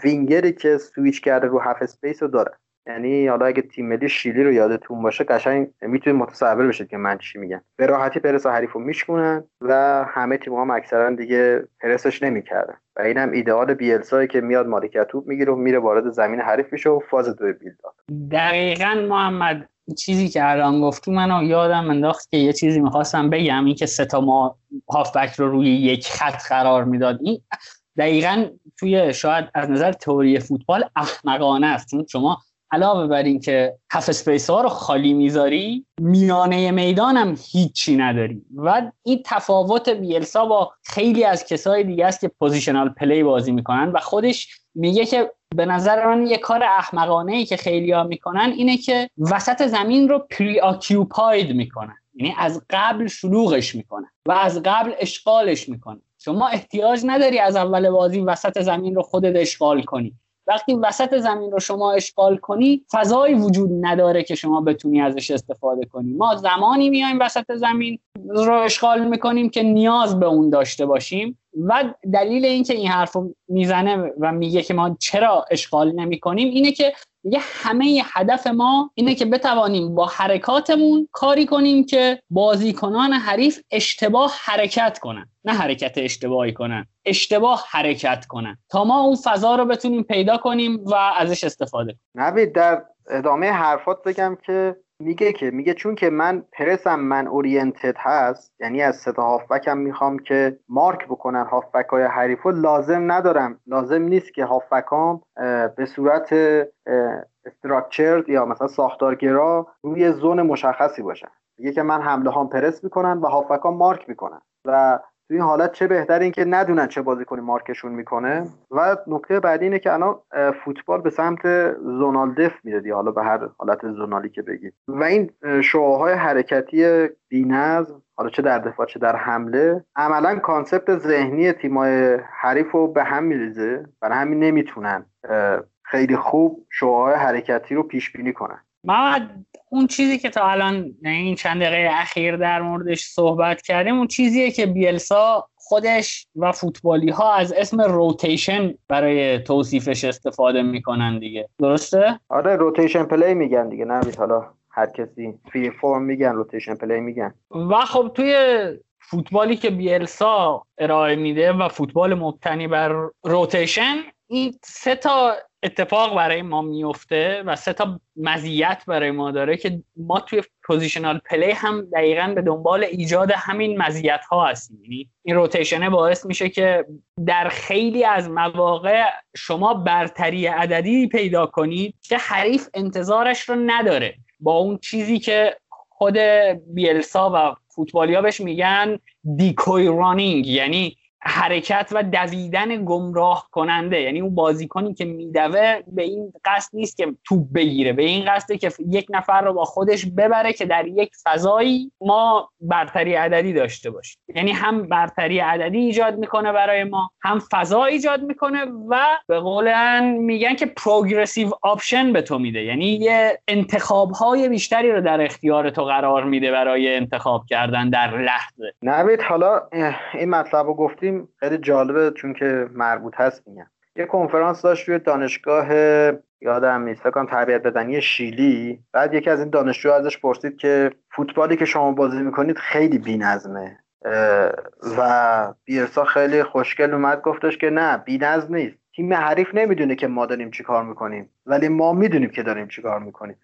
وینگری که سویچ کرده رو half space رو داره یعنی حالا اگه تیم ملی شیلی رو یادتون باشه قشنگ می‌تونید متصور بشید که من چی میگم. به راحتی پرس حریفو میشکنن و همه تیم هم اکثرا دیگه پرسش نمی‌کردن. و اینم ایدئال بیلسایی که میاد مالکیت توپ می‌گیره و میره وارد زمین حریف میشه و فاز دو build up دقیقا محمد چیزی که الان گفتی منو یادم انداخت که یه چیزی می‌خواستم بگم این که سه تا ما هافبک رو روی یک خط قرار می‌داد. این دقیقا توی شاید از نظر تئوری فوتبال احمقانه است. چون شما علاوه بر این که half space ها رو خالی می‌ذاری میانه میدان هم هیچی نداری. و این تفاوت بیلسا با خیلی از کسای دیگه است که positional play بازی می‌کنن و خودش میگه که به نظر من یه کار احمقانه ای که خیلی ها می‌کنن اینه که وسط زمین رو پری آکیوپاید می‌کنن. یعنی از قبل شلوغش می‌کنن و از قبل اشغالش می‌کنن. شما احتیاج نداری از اول بازی وسط زمین رو خودت اشغال کنی. وقتی وسط زمین رو شما اشغال کنی فضایی وجود نداره که شما بتونی ازش استفاده کنی. ما زمانی میایم وسط زمین رو اشغال می‌کنیم که نیاز به اون داشته باشیم و دلیل اینکه این حرف رو می‌زنه و میگه که ما چرا اشغال نمی کنیم اینه که میگه همه هدف ما اینه که بتوانیم با حرکاتمون کاری کنیم که بازیکنان حریف اشتباه حرکت کنن. نه حرکت اشتباهی کنن اشتباه حرکت کنن. تا ما اون فضا رو بتونیم پیدا کنیم و ازش استفاده کنیم. نبید در ادامه حرفات بگم که میگه که میگه چون که من پرسم من اورینتد هست یعنی از ستا هافبکم می‌خوام که مارک بکنن هافبک های حریف لازم ندارم. لازم نیست که هافبکام به صورت structured یا مثلا ساختارگرا روی zone مشخصی باشن. میگه که من حمله هم پرس می‌کنن و هافبکام مارک می‌کنن و این حالت چه بهتر این که ندونن چه بازیکنی مارکشون می‌کنه. و نکته بعدی اینه که الان فوتبال به سمت zonal def میره حالا به هر حالت zonal ی که بگید و این شعاع‌های حرکتی بینظم حالا چه در دفاع چه در حمله عملا concept ذهنی تیمای حریف رو به هم میریزه. برای همین نمی‌تونن خیلی خوب شعاع‌های حرکتی رو پیش بینی کنن. محمد اون چیزی که تا الان این چند دقیقه اخیر در موردش صحبت کردیم اون چیزیه که بیلسا خودش و فوتبالی ها از اسم rotation برای توصیفش استفاده می‌کنن دیگه درسته؟ آره rotation play میگن دیگه نمید حالا هر کسی free form میگن روتیشن پلی میگن و خب توی فوتبالی که بیلسا ارائه میده و فوتبال مبتنی بر rotation این سه تا اتفاق برای ما میفته و سه تا مزیت برای ما داره که ما توی positional play هم دقیقا به دنبال ایجاد همین مزیت ها هستیم. یعنی این rotation ه باعث میشه که در خیلی از مواقع شما برتری عددی پیدا کنید که حریف انتظارش رو نداره. با اون چیزی که خود بیلسا و فوتبالیا بهش میگن decoy running یعنی حرکت و دویدن گمراه کننده. یعنی اون بازیکنی که میدوه به این قصد نیست که توپ بگیره. به این قصده که یک نفر رو با خودش ببره که در یک فضایی ما برتری عددی داشته باشیم. یعنی هم برتری عددی ایجاد می‌کنه برای ما هم فضا ایجاد می‌کنه و به قولاً میگن که progressive option به تو میده. یعنی یه انتخاب های بیشتری رو در اختیار تو قرار میده برای انتخاب کردن در لحظه. نوید حالا این مطلب رو گفتیم خیلی جالبه چون که مربوط هست میگم یه کنفرانس داشت توی دانشگاه یادم نیست فکر تربیت بدنی شیلی. بعد یکی از این دانشجو ازش پرسید که فوتبالی که شما بازی می‌کنید خیلی بی‌نظمه. و بیرسا خیلی خوشگل اومد گفتش که نه بی‌نظم نیست. تیم حریف نمی‌دونه که ما داریم چی کار می‌کنیم ولی ما می‌دونیم که داریم چی کار می‌کنیم.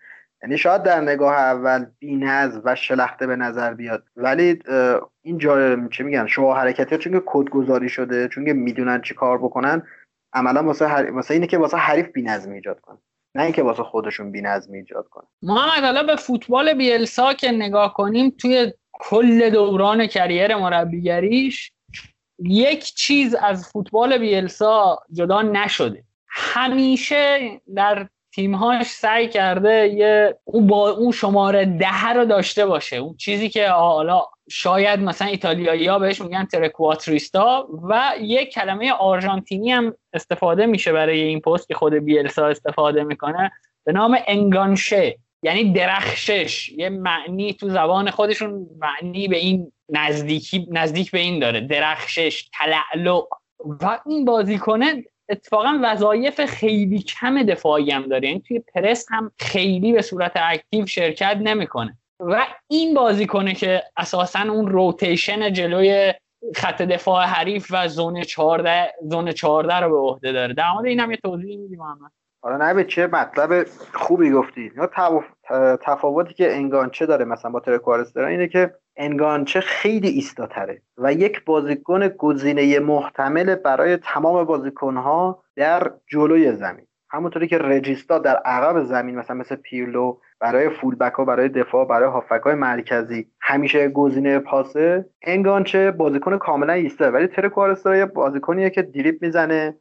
یعنی شاید در نگاه اول بینز و شلخته به نظر بیاد. ولی این جای چه میگن شما حرکتی چون که کدگذاری شده چون که می‌دونن چی کار بکنن عملا واسه هر... واسه اینه که واسه حریف بی‌نظمی ایجاد کنن. نه اینکه واسه خودشون بی‌نظمی ایجاد کنن. محمد حالا به فوتبال بیلسا که نگاه کنیم توی کل دوران کریر مربیگریش یک چیز از فوتبال بیلسا جدا نشده. همیشه در تیمهاش سعی کرده یه اون با اون شماره ده رو داشته باشه. اون چیزی که حالا شاید مثلا ایتالیایی ها بهش میگن ترکواتریستا و یه کلمه آرژانتینی هم استفاده میشه برای این پست که خود بیلسا استفاده می‌کنه به نام انگانشه یعنی درخشش. یه معنی تو زبان خودشون معنی به این نزدیکی نزدیک به این داره. درخشش تلعلق و این بازیکنه اتفاقا وظایف خیلی کم دفاعی هم داره. یعنی توی پرس هم خیلی به صورت اکتیو شرکت نمی‌کنه. و این بازیکنه که اساسا اون روتیشن جلوی خط دفاع حریف و زون 14 زون 14 رو به عهده داره. در مورد این هم یه توضیح میدی محمد؟ آره نه چه مطلب خوبی گفتی. تفاوتی که انگانچه داره مثلا با ترکوارسترا اینه که انگانچه خیلی ایستاتره و یک بازیکن گزینه محتمل برای تمام بازیکنها در جلوی زمین. همونطوری که رجیستا در عقب زمین مثلا مثل پیرلو برای فولبک ها برای دفاع برای هافک های مرکزی همیشه گزینه پاسه انگانچه بازیکن کاملا ایسته. ولی ترکوارستا یه بازیکنیه که دریپ می‌زنه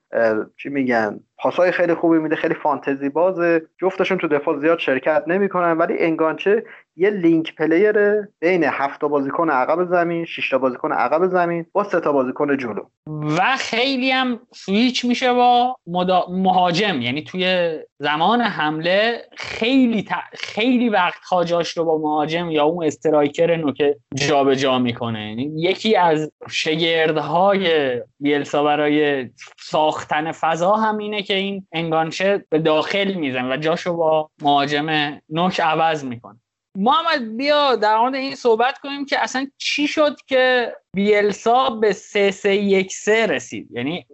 چی میگن پاسای خیلی خوبی میده خیلی فانتزی بازه. جفتشون تو دفاع زیاد شرکت نمی‌کنن ولی انگانچه یه link player بین هفت بازیکن عقب زمین 6 تا بازیکن عقب زمین با سه تا بازیکن جلو. و خیلی هم سویچ میشه با مهاجم. یعنی توی زمان حمله خیلی ت... خیلی وقت جاش رو با مهاجم یا اون striker نوکه جابجا می‌کنه. یعنی یکی از شگردهای بیلسا برای ساختن فضا هم اینه که این enganche به داخل میزنه و جاشو با مهاجم نوک عوض می‌کنه. محمد بیا در مورد این صحبت کنیم که اصلا چی شد که بیلسا به 3 3 1 3 رسید؟ یعنی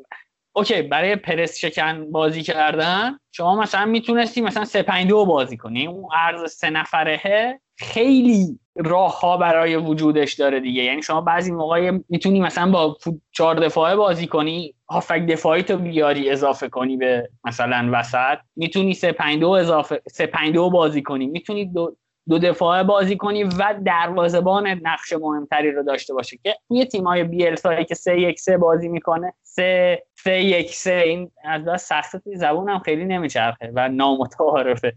اوکی برای پرس شکن بازی کردن شما مثلا می‌تونستی مثلا 3 5 2 بازی کنی اون عرض سه نفره خیلی راه ها برای وجودش داره دیگه. یعنی شما بعضی موقع می‌تونی مثلا با چهار دفاعه بازی کنی هافک دفاعی تو بیاری اضافه کنی به مثلا وسط. می‌تونی 3 5 2 اضافه 3 5 2 بازی کنی. می‌تونی دو دو دفاعه بازی کنی و دروازه‌بان نقش مهمتری رو داشته باشه که توی تیم‌های بیلسایی که 3 1 3 بازی می‌کنه 3 3 1 3 این از سخت زبون هم خیلی نمیچرخه و نامتعارفه.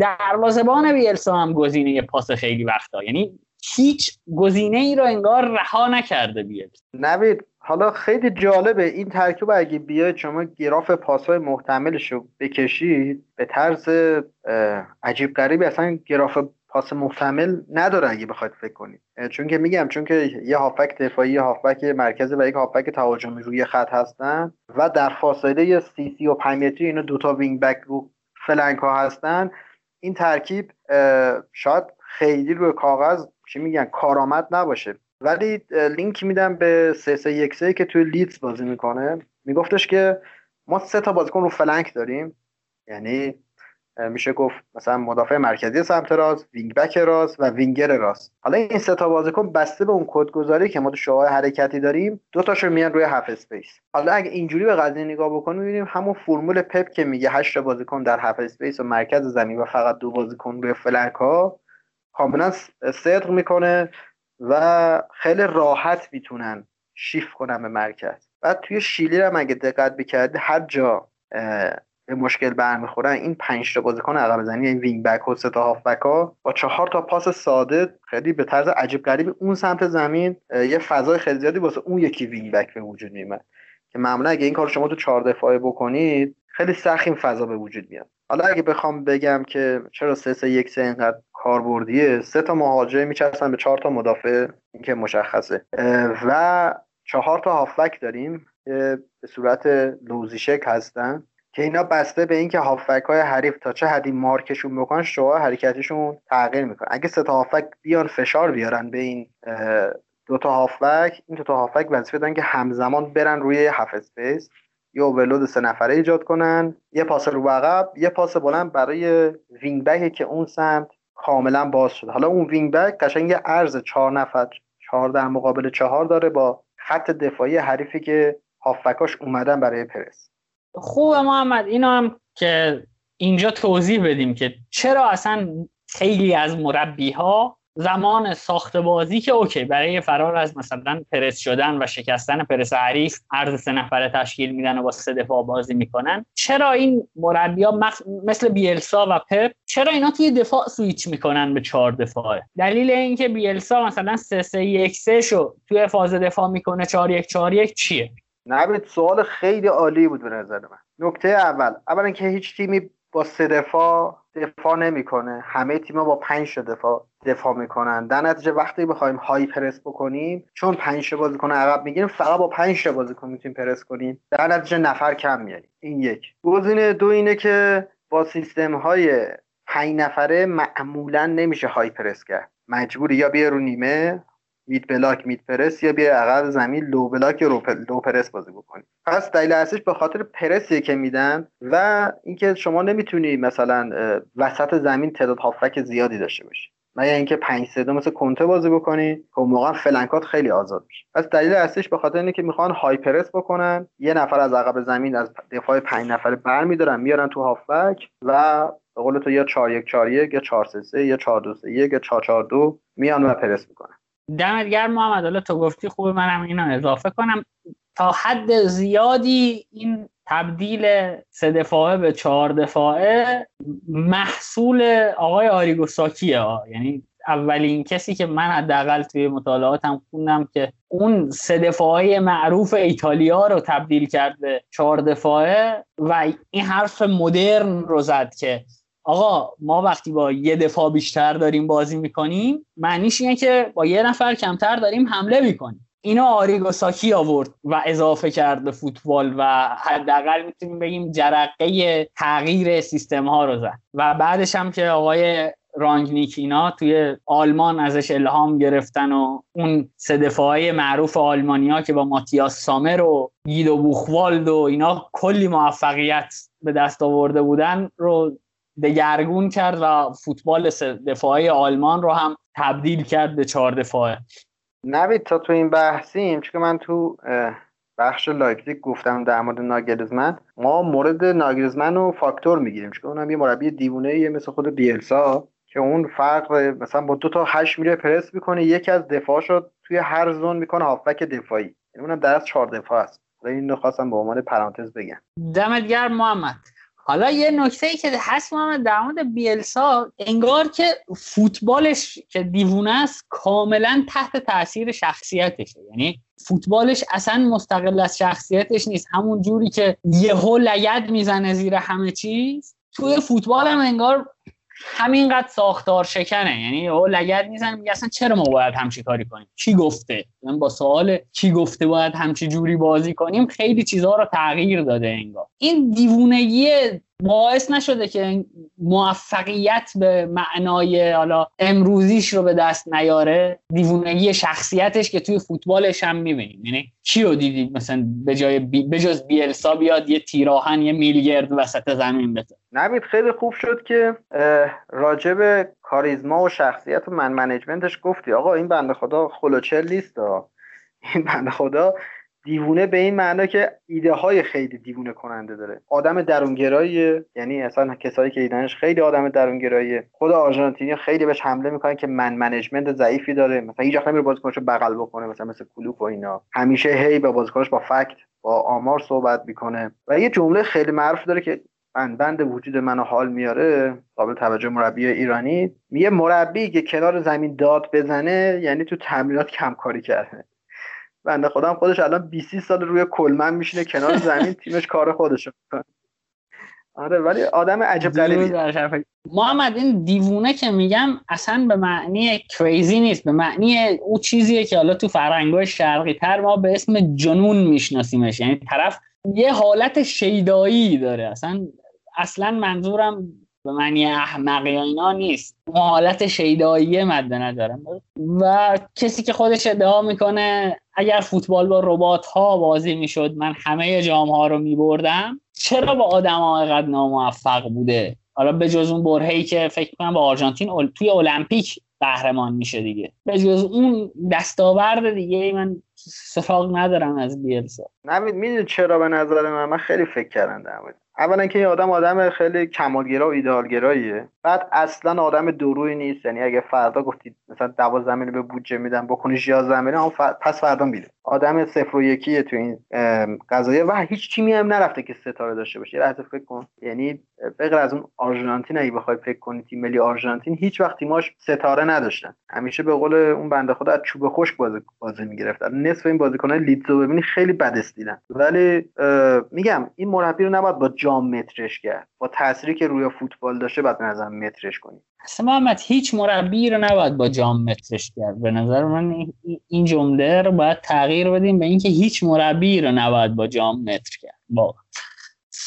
دروازه‌بان بیلسا هم گزینه پاس خیلی وقتا یعنی هیچ گزینه ای رو انگار رها نکرده بیلسا نوید حالا خیلی جالبه این ترکیب اگه بیاید شما گراف پاسهای محتملش رو بکشید به طرز عجیب غریبی اصلا گراف پاس محتمل نداره اگه بخواید فکر کنید. چون که میگم چون که یه هافبک دفاعی یه هافبک مرکزی و یک هافک تهاجمی روی خط هستن و در فاصله سی سی و 5 متری اینا دوتا wing back رو flank ها هستن. این ترکیب شاید خیلی روی کاغذ چی میگن کارآمد نباشه. ولی لینک میدم به 3 که توی لیدز بازی می‌کنه. میگفتش که ما سه تا بازیکن رو flank داریم. یعنی میشه گفت مثلا مدافع مرکزی سمت راست wing back راست و وینگر راست. حالا این سه تا بازیکن بسته به اون کدگذاری که ما تو شعاع حرکتی داریم دو تاشون میان روی half space. حالا اگه اینجوری به قضیه نگاه بکنیم می‌بینیم همون فرمول پپ که میگه 8 تا بازیکن در half space و مرکز زمین و فقط دو بازیکن روی flank ها کاملا صدق می‌کنه و خیلی راحت می‌تونن شیفت کنن به مرکز. بعد توی شیلی هم اگه دقت بکردی هر جا به مشکل برمیخورن این پنج تا بازیکن عقب زمین این wing back و سه تا هافبک ها. با چهار تا پاس ساده خیلی به طرز عجیب غریبی اون سمت زمین یه فضای خیلی زیادی واسه اون یکی wing back به وجود میاد که معمولا اگه این کار شما تو چهار دفاعه بکنید خیلی سخت این فضا به وجود میاد. حالا اگه بخوام بگم که چرا سه سه یک سه اینقدر کاربردیه سه تا مهاجم میچسبن به چهار تا مدافع این که مشخصه. و چهار تا هافبک داریم به صورت لوزی‌شکل هستن. که اینا بسته به اینکه هافبک های حریف تا چه حدی مارکشون بکنن شعاع حرکتیشون تغییر می‌کنه. اگه سه تا هافبک بیان فشار بیارن به این دو تا هافبک این دو تا هافبک وظیفه دارن که همزمان برن روی half space یه overload سه نفره ایجاد کنن یه پاس رو عقب یه پاس بلند برای wing back که اون سمت کاملا باز شده. حالا اون wing back قشنگ یه عرض چهار نفر چهار در مقابل چهار داره با خط دفاعی حریفی که هافبکاش اومدن برای پرس. خوبه محمد اینا هم که اینجا توضیح بدیم که چرا اصلا خیلی از مربی ها زمان ساخت بازی که okay برای فرار از مثلا پرس شدن و شکستن پرس حریف عرض سه نفره تشکیل میدن و با سه دفاع بازی می‌کنن چرا این مربی ها مثل بیلسا و پپ چرا اینا توی دفاع سویچ می‌کنن به چهار دفاعه دلیل اینکه بیلسا مثلا سه سه یک سه شو توی فاز دفاع می‌کنه چهار یک چهار یک چیه؟ نبید سوال خیلی عالی بود به نظر من. نکته اول اولا که هیچ تیمی با سه دفاع دفاع نمی‌کنه. همه تیم‌ها با پنج دفاع دفاع می‌کنن. در نتیجه وقتی بخوایم های پرس بکنیم چون پنج بازیکن عقب می‌گیریم فقط با پنج تا بازیکن می‌تونیم پرس کنیم. در نتیجه نفر کم میاریم این یک. گزینه دو اینه که با سیستم های پنج نفره معمولا نمیشه high press کرد. مجبوری یا بیا رو نیمه mid block mid press یا بیا عقب زمین low block low press بازی بکنی پس دلیل اصلیش به خاطر پرسی که میدن و اینکه شما نمی‌تونی مثلا وسط زمین تعداد هافبک زیادی داشته باشی. مگر اینکه 5 3 مثل کنته بازی بکنی؟ که اون موقع flank ات خیلی آزاد میشه. پس دلیل اصلیش به خاطر اینه که می‌خوان high press بکنن. یه نفر از عقب زمین از دفاع 5 نفره برمیدارن میارن تو هافبک و به قول تو یا 4 1 4 1 یا 4 3 3 یا 4 2 3 1 یا 4 4 2 میان و پرس می‌کنن. دمت گرم محمد الله تو گفتی خوبه منم اینو اضافه کنم. تا حد زیادی این تبدیل سه دفاعه به چهار دفاعه محصول آقای آریگوساکیه یعنی اولین کسی که من حداقل توی مطالعاتم خوندم که اون سه دفاعه معروف ایتالیا رو تبدیل کرد به چهار دفاعه و این حرف مدرن رو زد که آقا ما وقتی با یه دفاع بیشتر داریم بازی می‌کنیم معنیش اینه که با یه نفر کمتر داریم حمله می‌کنیم. اینو آریگوساکی آورد و اضافه کرد به فوتبال و حداقل می‌تونیم بگیم جرقه تغییر سیستم ها رو زد. و بعدش هم که آقای رانگنیکینا توی آلمان ازش الهام گرفتن و اون سه دفاعی معروف آلمانیا که با ماتیاس سامر و گیدو بوخوالد و اینا کلی موفقیت به دست آورده بودن رو دگرگون کرد و فوتبال سه دفاعی آلمان رو هم تبدیل کرد به چهار دفاعه. نوید تا تو این بحثیم چون من تو بخش لایپزیگ گفتم در مورد ناگلزمن ما مورد ناگلزمن رو فاکتور می‌گیریم. چون اونم یه مربی دیوونه مثل خود بیلسا که اون فرق مثلا با دو تا هشت میره پرس می‌کنه یکی از دفاعشو توی هر زون می‌کنه هافبک دفاعی. یعنی اونم در از چهار دفاع است. این رو خواستم به عنوان پرانتز بگم. دمت گرم محمد. حالا یه نکته ای که هست محمد در مورد بیلسا انگار که فوتبالش که دیوونه است کاملا تحت تاثیر شخصیتشه. یعنی فوتبالش اصلا مستقل از شخصیتش نیست. همون جوری که یهو لگد می‌زنه زیر همه چیز. توی فوتبال هم انگار همینقدر ساختار شکنه. یعنی او لگد میزن میگه اصلا چرا ما باید همچی کاری کنیم؟ کی گفته؟ من با سوال کی گفته باید همچی جوری بازی کنیم؟ خیلی چیزها رو تغییر داده انگار. این دیوونگی باعث نشده که موفقیت به معنای حالا امروزیش رو به دست نیاره. دیوونگی شخصیتش که توی فوتبالش هم می‌بینیم. یعنی چی رو دیدید؟ مثلا به جای بی... بجز بیلسا بیاد یه تیراهن یه میلگرد وسط زمین بده نبید خیلی خوب شد که راجب کاریزما و شخصیت و من منیجمنتش گفتی. آقا این بنده خدا خلوچل نیست این بنده خدا دیوونه به این معنا که ایده های خیلی دیوونه کننده داره. آدم درونگراییه. یعنی اصلا کسایی که ایدنش خیلی آدم درونگراییه. خود آرژانتینی خیلی بهش حمله می‌کنن که من منیجمنت ضعیفی داره. مثلا هیچ وقت نمیره بازیکنش بغل بکنه مثلا مثل کلوپ و اینا. همیشه هی به بازیکنش با فکت با آمار صحبت می‌کنه. و یه جمله خیلی معروف داره که بند وجود منو حال میاره قابل توجه مربی ایرانی. میگه مربی که کنار زمین داد بزنه یعنی تو تمرینات کمکاری کرده. بنده خودم خودش الان 20 سال روی کلمن میشینه کنار زمین تیمش کار خودش می‌کنه. آره ولی آدم عجب غریبی محمد این دیوونه که میگم اصلا به معنی کریزی نیست. به معنی او چیزیه که حالا تو فرهنگ‌های شرقی تر ما به اسم جنون میشناسیمش. یعنی طرف یه حالت شیدایی داره. اصلا اصلا منظورم به معنی احمق یا اینا نیست. حالت شیدایی مد نظرم. و کسی که خودش ادعا می‌کنه اگر فوتبال با ربات ها بازی می‌شد من همه جام ها رو میبردم چرا با آدم ها قد ناموفق بوده؟ حالا به جز اون برهی که فکر کنم با آرژانتین توی المپیک قهرمان میشه دیگه. به جز اون دستاورد دیگه من سراغ ندارم از بیلسا. نمید می‌دونی چرا به نظر من؟ من خیلی فکر کردم در اولا که این آدم آدم خیلی کمالگرا و ایدئالگراییه بعد اصلا آدم دروی نیست. یعنی اگه فردا گفتید مثلا 12 میلیون به بودجه میدم بکنیش 11 میلیون پس فردا میره. آدم صفر و یکیه تو این قضایه. و هیچ تیمی هم نرفته که ستاره داشته باشه. لحظه فکر کن. یعنی بغیر از اون آرژانتین اگه بخوای فکر کنی تیم ملی آرژانتین هیچ وقت تیماش ستاره نداشتن. همیشه به قول اون بنده خدا از چوب خشک بازی بازی می‌گرفت نصف این بازیکنان لیدزو ببینی خیلی بد استیلن. ولی میگم این مربی رو نباید با جام مترش کرد. با تأثیری که روی فوتبال داشته بعد نظر مترش کنیم اصلا محمد هیچ مربی رو نباید با جام مترش کرد. به نظر من این جمله رو باید تغییر بدیم به اینکه هیچ مربی رو نباید با جام متر کرد. با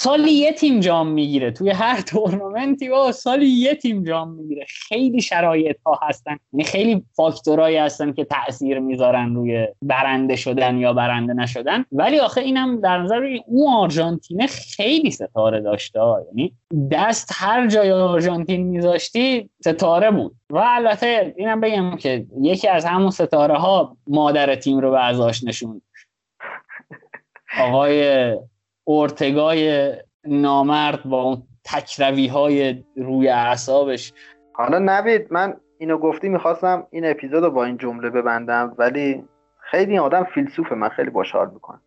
سالی یه تیم جام می‌گیره. توی هر تورنمنتی و سالی یه تیم جام می‌گیره. خیلی شرایط ها هستن. یعنی خیلی فاکتورایی هستن که تاثیر می‌ذارن روی برنده شدن یا برنده نشدن. ولی آخه اینم در نظر اون آرژانتینه خیلی ستاره داشته یعنی دست هر جای آرژانتین میذاشتی ستاره بود. و البته اینم بگم که یکی از همون ستاره ها مادر تیم رو به ازاش نشون آقای اورتگای نامرد با اون تکروی های روی اعصابش. حالا نوید من اینو گفتی می‌خواستم این اپیزود رو با این جمله ببندم ولی خیلی آدم فیلسوفه من خیلی می‌کنم.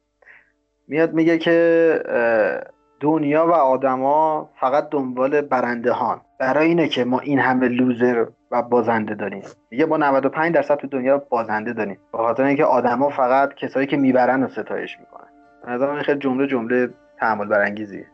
میاد میگه که دنیا و آدما فقط دنبال برنده هان برای اینه که ما این همه لوزر و بازنده داریم. دیگه با 95 درصد تو دنیا بازنده داریم. به خاطر اینکه آدما فقط کسایی که می‌برن و ستایش می‌کنن. نظرم خیلی جمله جمله تحمل برانگیزیه.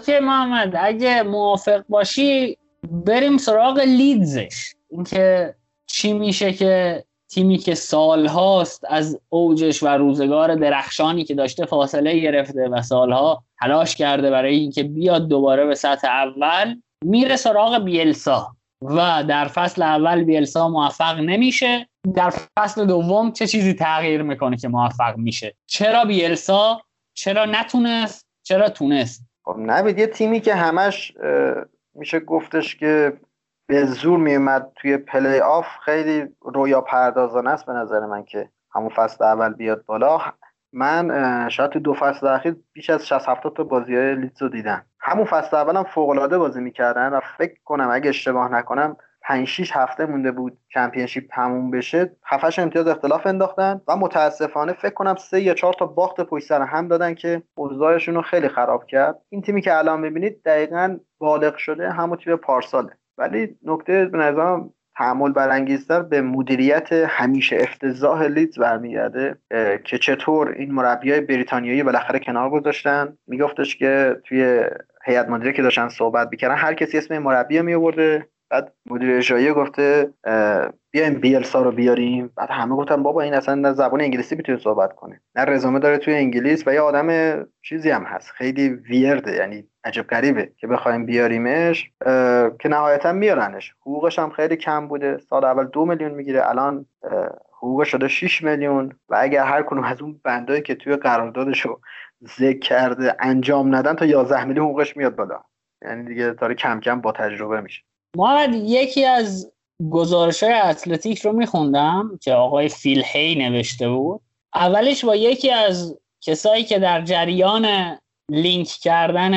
اوکی محمد اگه موافق باشی بریم سراغ لیدزش. اینکه چی میشه که تیمی که سالهاست از اوجش و روزگار درخشانی که داشته فاصله گرفته و سالها تلاش کرده برای اینکه بیاد دوباره به سطح اول میره سراغ بیلسا. و در فصل اول بیلسا موفق نمیشه. در فصل دوم چه چیزی تغییر می‌کنه که موفق میشه؟ چرا بیلسا؟ چرا نتونست؟ چرا تونست؟ خب نوید یه تیمی که همش میشه گفتش که به زور میومد توی پلی آف خیلی رویا پردازانه است به نظر من که همون فصل اول بیاد بالا. من شاید تو دو فصل اخیر بیش از 60 70 تا بازی های لیدز رو دیدم. همون فصل اولم فوق العاده بازی می‌کردن و فکر کنم اگه اشتباه نکنم 5 6 هفته مونده بود چمپیونشیپ تموم بشه. 7 امتیاز اختلاف انداختن و متاسفانه فکر کنم سه یا چهار تا باخت پشت سر هم دادن که اوضاعشون رو خیلی خراب کرد. این تیمی که الان می‌بینید دقیقا بالغ شده همون تیم پارساله. ولی نکته به نظرم تحمل برانگیزتر به مدیریت همیشه افتضاح لیدز برمیگرده که چطور این مربیای بریتانیایی بالاخره کنار گذاشتن. میگفتش که توی هیئت مدیره که داشتن صحبت می‌کردن هر کسی اسم مربی می آورده بعد مدیر اجرایی گفته بیایم بیلسا رو بیاریم. بعد همه گفتن بابا این اصلا نه زبان انگلیسی می‌تونه صحبت کنه نه رزومه داره توی انگلیس و یه آدم چیزی هم هست. خیلی ویرده یعنی عجب غریبه که بخوایم بیاریمش که نهایتا میارنش. حقوقش هم خیلی کم بوده. سال اول دو میلیون می‌گیره الان حقوقش شده 6 میلیون. و اگر هر کنون از اون بندایی که توی قراردادش رو ذکر کرده انجام ندن تا 11 میلیون حقوقش میاد بالا. یعنی دیگه داره کم کم با تجربه میشه. محمد یکی از گزارش های اتلتیک رو میخوندم که آقای فیل هی نوشته بود. اولش با یکی از کسایی که در جریان لینک کردن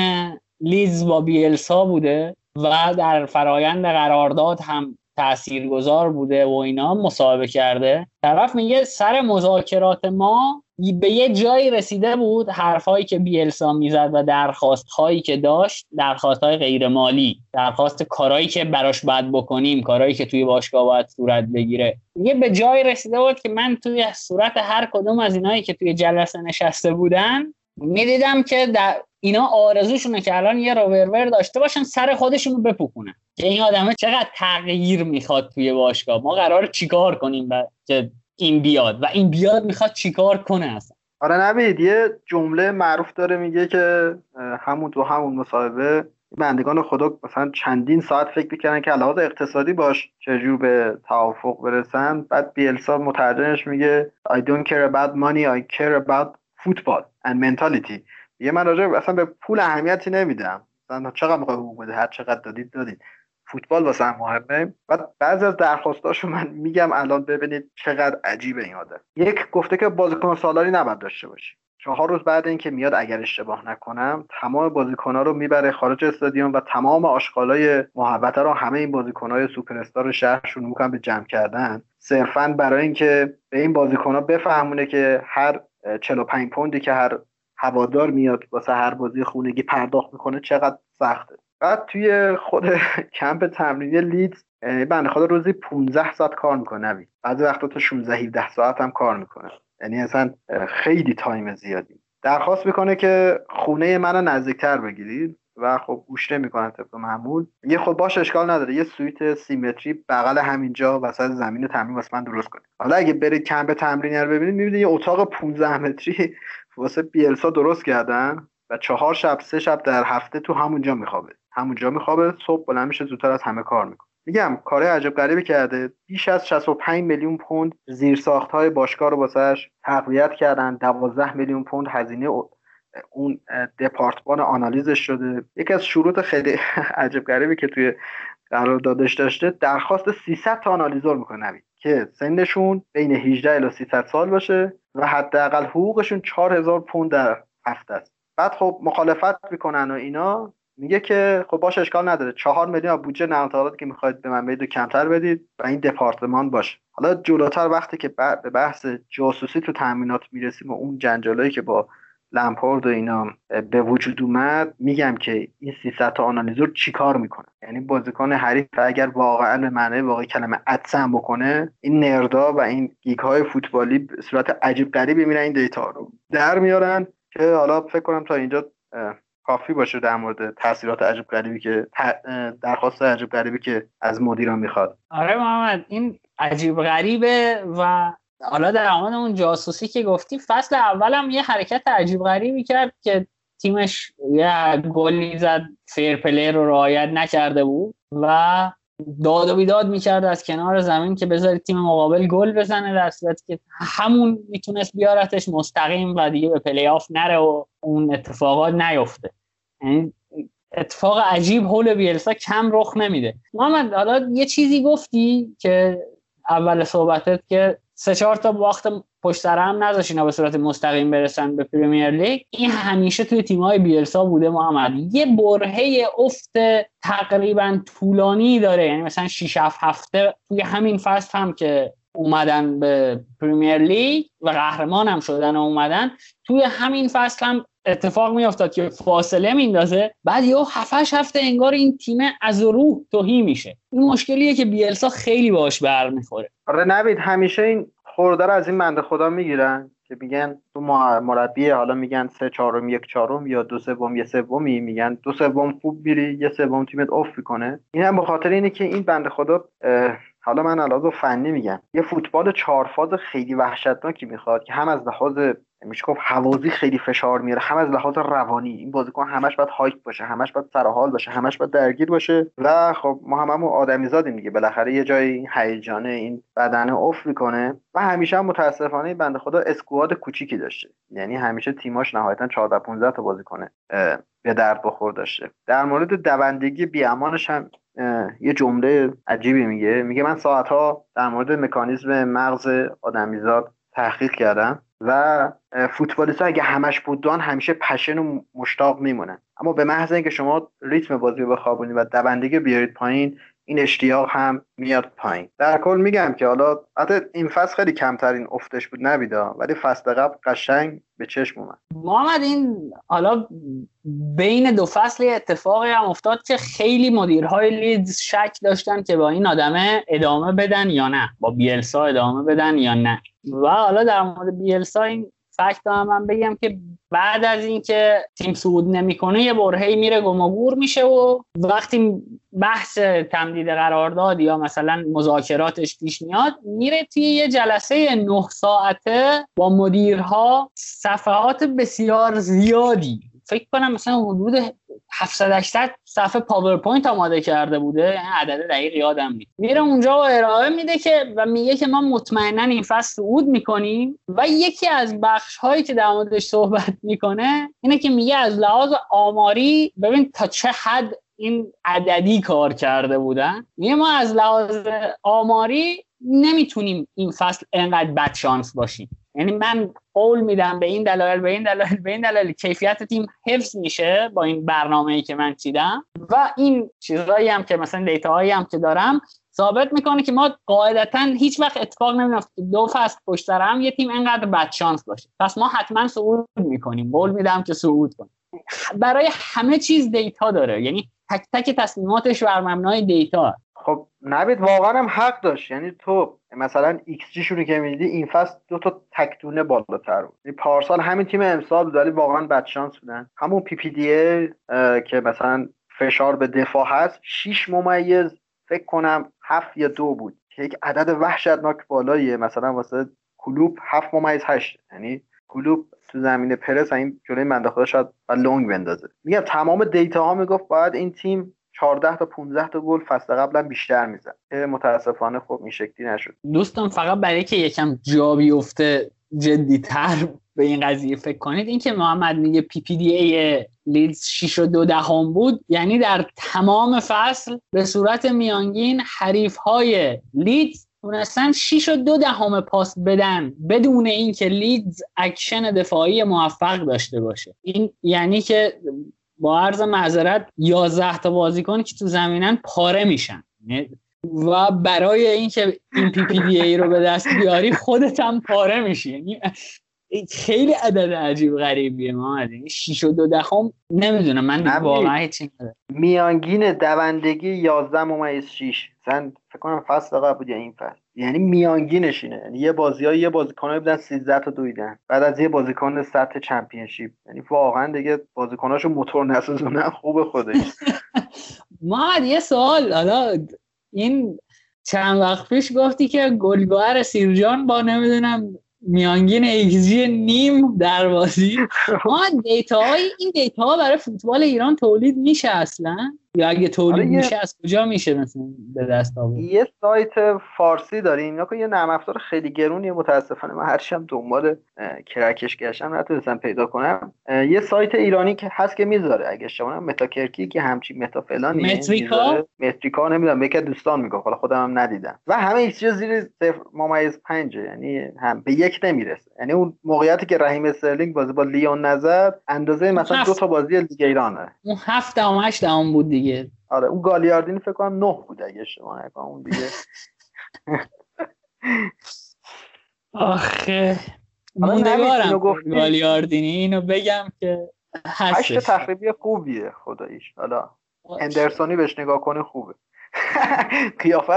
لیز با بیلسا بوده و در فرایند قرارداد هم تاثیرگذار بوده و اینا مصاحبه کرده. طرف میگه سر مذاکرات ما به یه جایی رسیده بود حرفهایی که بیلسا می‌زد و درخواست هایی که داشت درخواست های غیر مالی درخواست کارهایی که براش باید بکنیم کارهایی که توی باشگاه باید صورت بگیره. یه به جایی رسیده بود که من توی صورت هر کدوم از اینایی که توی جلسه نشسته بودن می‌دیدم که در اینا آرزوشونه که الان یه روورور داشته باشن سر خودشونو بپوکونن. که این آدمه چقدر تغییر می‌خواد توی باشگاه. ما قرار چیکار کنیم که این بیاد؟ و این بیاد می‌خواد چیکار کنه اصلا؟ آره نبید یه جمله معروف داره میگه که همون تو همون مصاحبه بندگان خدا مثلا چندین ساعت فکر می‌کردن که لحاظ اقتصادی باش چجور به توافق برسن. بعد بیلسا مترجمش میگه I don't care about money I care about football and mentality. یه من راجع اصلا به پول اهمیتی نمیدم. مثلا چقدر می‌خوای حقوق بده هر چقدر دادید دادید. فوتبال واسه هم مهمه. بعد بعضی از درخواستاشو من میگم الان ببینید چقدر عجیبه این آدم. یک گفته که بازیکن سالاری نباید داشته باشی. چهار روز بعد اینکه میاد اگر اشتباه نکنم تمام بازیکنها رو می‌بره خارج استادیوم و تمام آشغالای محبته رو همه این بازیکنهای سوپر استار شهرشون می‌کنن به جمع کردن. صرفا برای اینکه به این بازیکنها بفهمونه که هر 45 پوندی که هر هوادار میاد واسه هر بازی خونگی پرداخت می‌کنه چقدر سخته. بعد توی خود کمپ تمرینی لیدز بنده خدا روزی 15 ساعت کار می‌کنه نوید. بعضی وقتا تا 16 17 ساعت هم کار می‌کنه. یعنی اصلا خیلی time زیادی. درخواست می‌کنه که خونه منو نزدیکتر بگیرید و خب گوش نمی‌کنن طبق معمول. میگه خب باشه اشکال نداره یه سوئیت سی متری بغل همینجا وسط زمین تمرین واسه من درست کنید. حالا اگه برید کمپ تمرینی رو ببینید می‌بینید یه اتاق 15 متری واسه بیلسا درست کردن و چهار شب سه شب در هفته تو همونجا میخوابه. همونجا میخوابه صبح بلند میشه زودتر از همه کار می‌کنه. میگم کار عجب غریبی کرده. بیش از 65 میلیون پوند زیر های باشگاه رو واسهش تقویت کردن. 12 میلیون پوند هزینه اون دپارتمان آنالیزش شده. یکی از شروط خیلی عجب غریبی که توی قراردادش داشته درخواست 300 تا آنالیزور می‌کنه که سنشون بین 18 الی 300 سال باشه و حداقل حقوقشون 4000 پوند در هفته است. بعد خب مخالفت می‌کنن و اینا. میگه که خب باش اشکال نداره. چهار میلیون بودجه نقل که می‌خواید به من بدید کمتر بدید و این دپارتمان باشه. حالا جلوتر وقتی که به بحث جاسوسی تو تمرینات می‌رسیم و اون جنجالایی که با لمپارد و اینا به وجود اومد میگم که این 300 تا آنالیزور چیکار می‌کنه؟ یعنی بازیکن حریف اگر واقعا به معنی واقعی کلمه عطسم بکنه این nerd ا و این geek های فوتبالی به صورت عجیب غریبی میرن این data رو در میارن که حالا فکر کنم تا اینجا کافی باشه در مورد تاثیرات عجیب غریبی که درخواست عجیب غریبی که از مدیران می‌خواد. آره محمد این عجیب غریبه و حالا در مورد اون جاسوسی که گفتی فصل اولم یه حرکت عجیب غریبی کرد که تیمش یه گلی زد fair play رو رعایت نکرده بود و داد و بیداد می‌کرد از کنار زمین که بذاری تیم مقابل گل بزنه در صورتی که همون می‌تونست بیارتش مستقیم و دیگه به پلی آف نره و اون اتفاقات نیفته. یعنی اتفاق عجیب هول بیلسا کم رخ نمیده. محمد حالا یه چیزی گفتی که اول صحبتت که سه چهار تا وقت پشت سر هم نذاش به صورت مستقیم برسن به پریمیر لیگ. این همیشه توی تیم‌های بیلسا بوده محمد. یه برهه افت تقریبا طولانی داره. یعنی مثلا 6 هفته توی همین فصل هم که اومدن به پریمیر لیگ و قهرمان هم شدن و اومدن توی همین فصل هم اتفاق میافتاد که فاصله میندازه بعد یه هفتش هفته انگار این تیم از روح توهی میشه. این مشکلیه که بیلسا خیلی باش برمیخوره. آره نوید همیشه این خورده از این بنده خدا می‌گیرن که میگن تو مربی حالا میگن سه چهارم یک چهارم یا دو سوم یه سومی میگن. دو سوم خوب میری یه سوم تیمت اوف می‌کنه. این هم به خاطر اینه که این بنده خدا حالا من علاوه فنی میگم یه فوتبال چهار فاز خیلی وحشتناکی می‌خواد که هم از لحاظ میشه گفت حوازی خیلی فشار میاره. هم از لحاظ روانی این بازیکن همش باید هایک باشه همش باید سر حال باشه همش باید درگیر باشه و خب ما هم همون آدمی زادیم دیگه. بالاخره یه جایی هیجانه این بدن اوف می‌کنه و همیشه هم متاسفانه بنده خدا اسکواد کوچیکی داشته. یعنی همیشه تیماش نهایتا 14 15 تا بازیکن به درد بخور داشته. در مورد دوندگی بیامانش هم یه جمله عجیبی میگه. میگه من ساعتها در مورد مکانیزم مغز آدمیزاد تحقیق کردم و فوتبالیست ها اگه همش بودن همیشه پشن و مشتاق میمونن. اما به محض اینکه شما ریتم بازی رو بخوابونید و دوندگی بیارید پایین این اشتیاق هم میاد پایین. در کل میگم که حالا حتی این فصل خیلی کمترین افتش بود نبیدا ولی فصل قبل قشنگ به چشم اومد. محمد این حالا بین دو فصل اتفاقی هم افتاد که خیلی مدیرهای لیدز شک داشتن که با این آدمه ادامه بدن یا نه با بیلسا ادامه بدن یا نه. و حالا در مورد بیلسا این fact هم من بگم که بعد از اینکه تیم صعود نمی‌کنه یه برهه‌ای میره گم میشه و وقتی بحث تمدید قرارداد یا مثلا مذاکراتش پیش میاد میره توی یه جلسه نه ساعته با مدیرها صفحات بسیار زیادی. فکر کنم مثلا حدود 700 800 صفحه پاورپوینت آماده کرده بوده. یعنی عدد دقیق یادم نیست. میره اونجا و ارائه میده که و میگه که ما مطمئنا این فصل صعود می‌کنیم و یکی از بخش هایی که در موردش صحبت می‌کنه اینه که میگه از لحاظ آماری ببین تا چه حد این عددی کار کرده بودن. میگه ما از لحاظ آماری نمی‌تونیم این فصل انقدر بد شانس باشیم. یعنی من قول میدم به این دلایل به این دلایل به این دلایل کیفیت تیم حفظ میشه با این برنامه‌ای که من چیدم. و این چیزهایی هم که مثلا دیتاهایی هم که دارم ثابت می‌کنه که ما قاعدتا هیچ وقت اتفاق نمیفته دو فصل پشت هم یه تیم انقدر بد شانس باشه. پس ما حتما صعود می‌کنیم. قول میدم که صعود کنیم. برای همه چیز data داره. یعنی تک تک تصمیماتش بر مبنای data. خب نوید واقعا هم حق داشت. یعنی تو مثلا XG شونی که میدی این فصل دو تا تکتونه بالاتر بود. یعنی پارسال همین تیم امسال بود ولی واقعا بد شانس بودن. همون PPDA که مثلا فشار به دفاع هست 6 ممیز فکر کنم هفت یا دو بود. که یک عدد وحشتناک بالاییه مثلا واسه کلوپ هفت ممیز هشت. یعنی کلوپ تو زمین پرس این جلوی منده شاید و لنگ بندازه. میگم تمام data ها می‌گفت باید این تیم 14 تا 15 تا گل فصل قبلا بیشتر می‌زد. متاسفانه خب این شکلی نشد. دوستان فقط برای که یکم جا بیفته تر به این قضیه فکر کنید اینکه محمد میگه PPDA لیدز 6 و 2 دهم بود یعنی در تمام فصل به صورت میانگین حریف های لیدز تونستن 6 و 2 دهم پاس بدن بدون اینکه لیدز اکشن دفاعی موفق داشته باشه. این یعنی که با عرض معذرت 11 تا بازیکن که تو زمینن پاره میشن. یعنی و برای اینکه این پی پی دی ای رو به دست بیاری خودت هم پاره میشی. یعنی خیلی عدد عجیب غریبیه ما 6 و دو دهم نمی‌دونم من واقعا هیچی میانگین دوندگی 11 ممیز 6 مثلا فکر کنم فصل قبل بود یا این فصل. یعنی میانگینش اینه. یعنی یه بازی ها یه بازیکنایی بودن 13 تا دویدن. بعد از یه بازیکن سطح چمپیونشیپ. یعنی واقعا دیگه بازیکناشو موتور نسازونن خوب خودش. ما یه سوال. حالا این چند وقت پیش گفتی که گلگوهر سیرجان با نمی‌دونم میانگین ایکزی نیم در بازی. ما دیتا این دیتا ها برای فوتبال ایران تولید میشه اصلا؟ یا اگه تولید آره، میشه از کجا میشه مثلا به دست آورد؟ یه سایت فارسی داریم. یا یه نرم افزار خیلی گرونیه. متاسفانه من هرشم دنبال کرکش گشتم. نتونستم پیدا کنم. یه سایت ایرانی که هست که می‌ذاره. اگه شما متاکرکی که همچین متا فلانی متریکا؟ متریکا نمی‌دونم. یکی دوستان میگه حالا خودم هم ندیدم. و همه ایکس زیر 0 ممیز 5 یعنی هم به یک نمی‌رسه. یعنی اون موقعیتی که رحیم استرلینگ بازی با لیون نزد اندازه مثلا دو تا بازی لیگ ایرانه. اون 7 تا 8 بود دیگه. آره اون گالیاردینی فکر کنم 9 بود اگه شما نکنم اون دیگه. آخه موندگارم. گالیاردینی اینو بگم که هشت تخریبی خوبیه خداییش. حالا هندرسونی بهش نگاه کنه خوبه. قیافت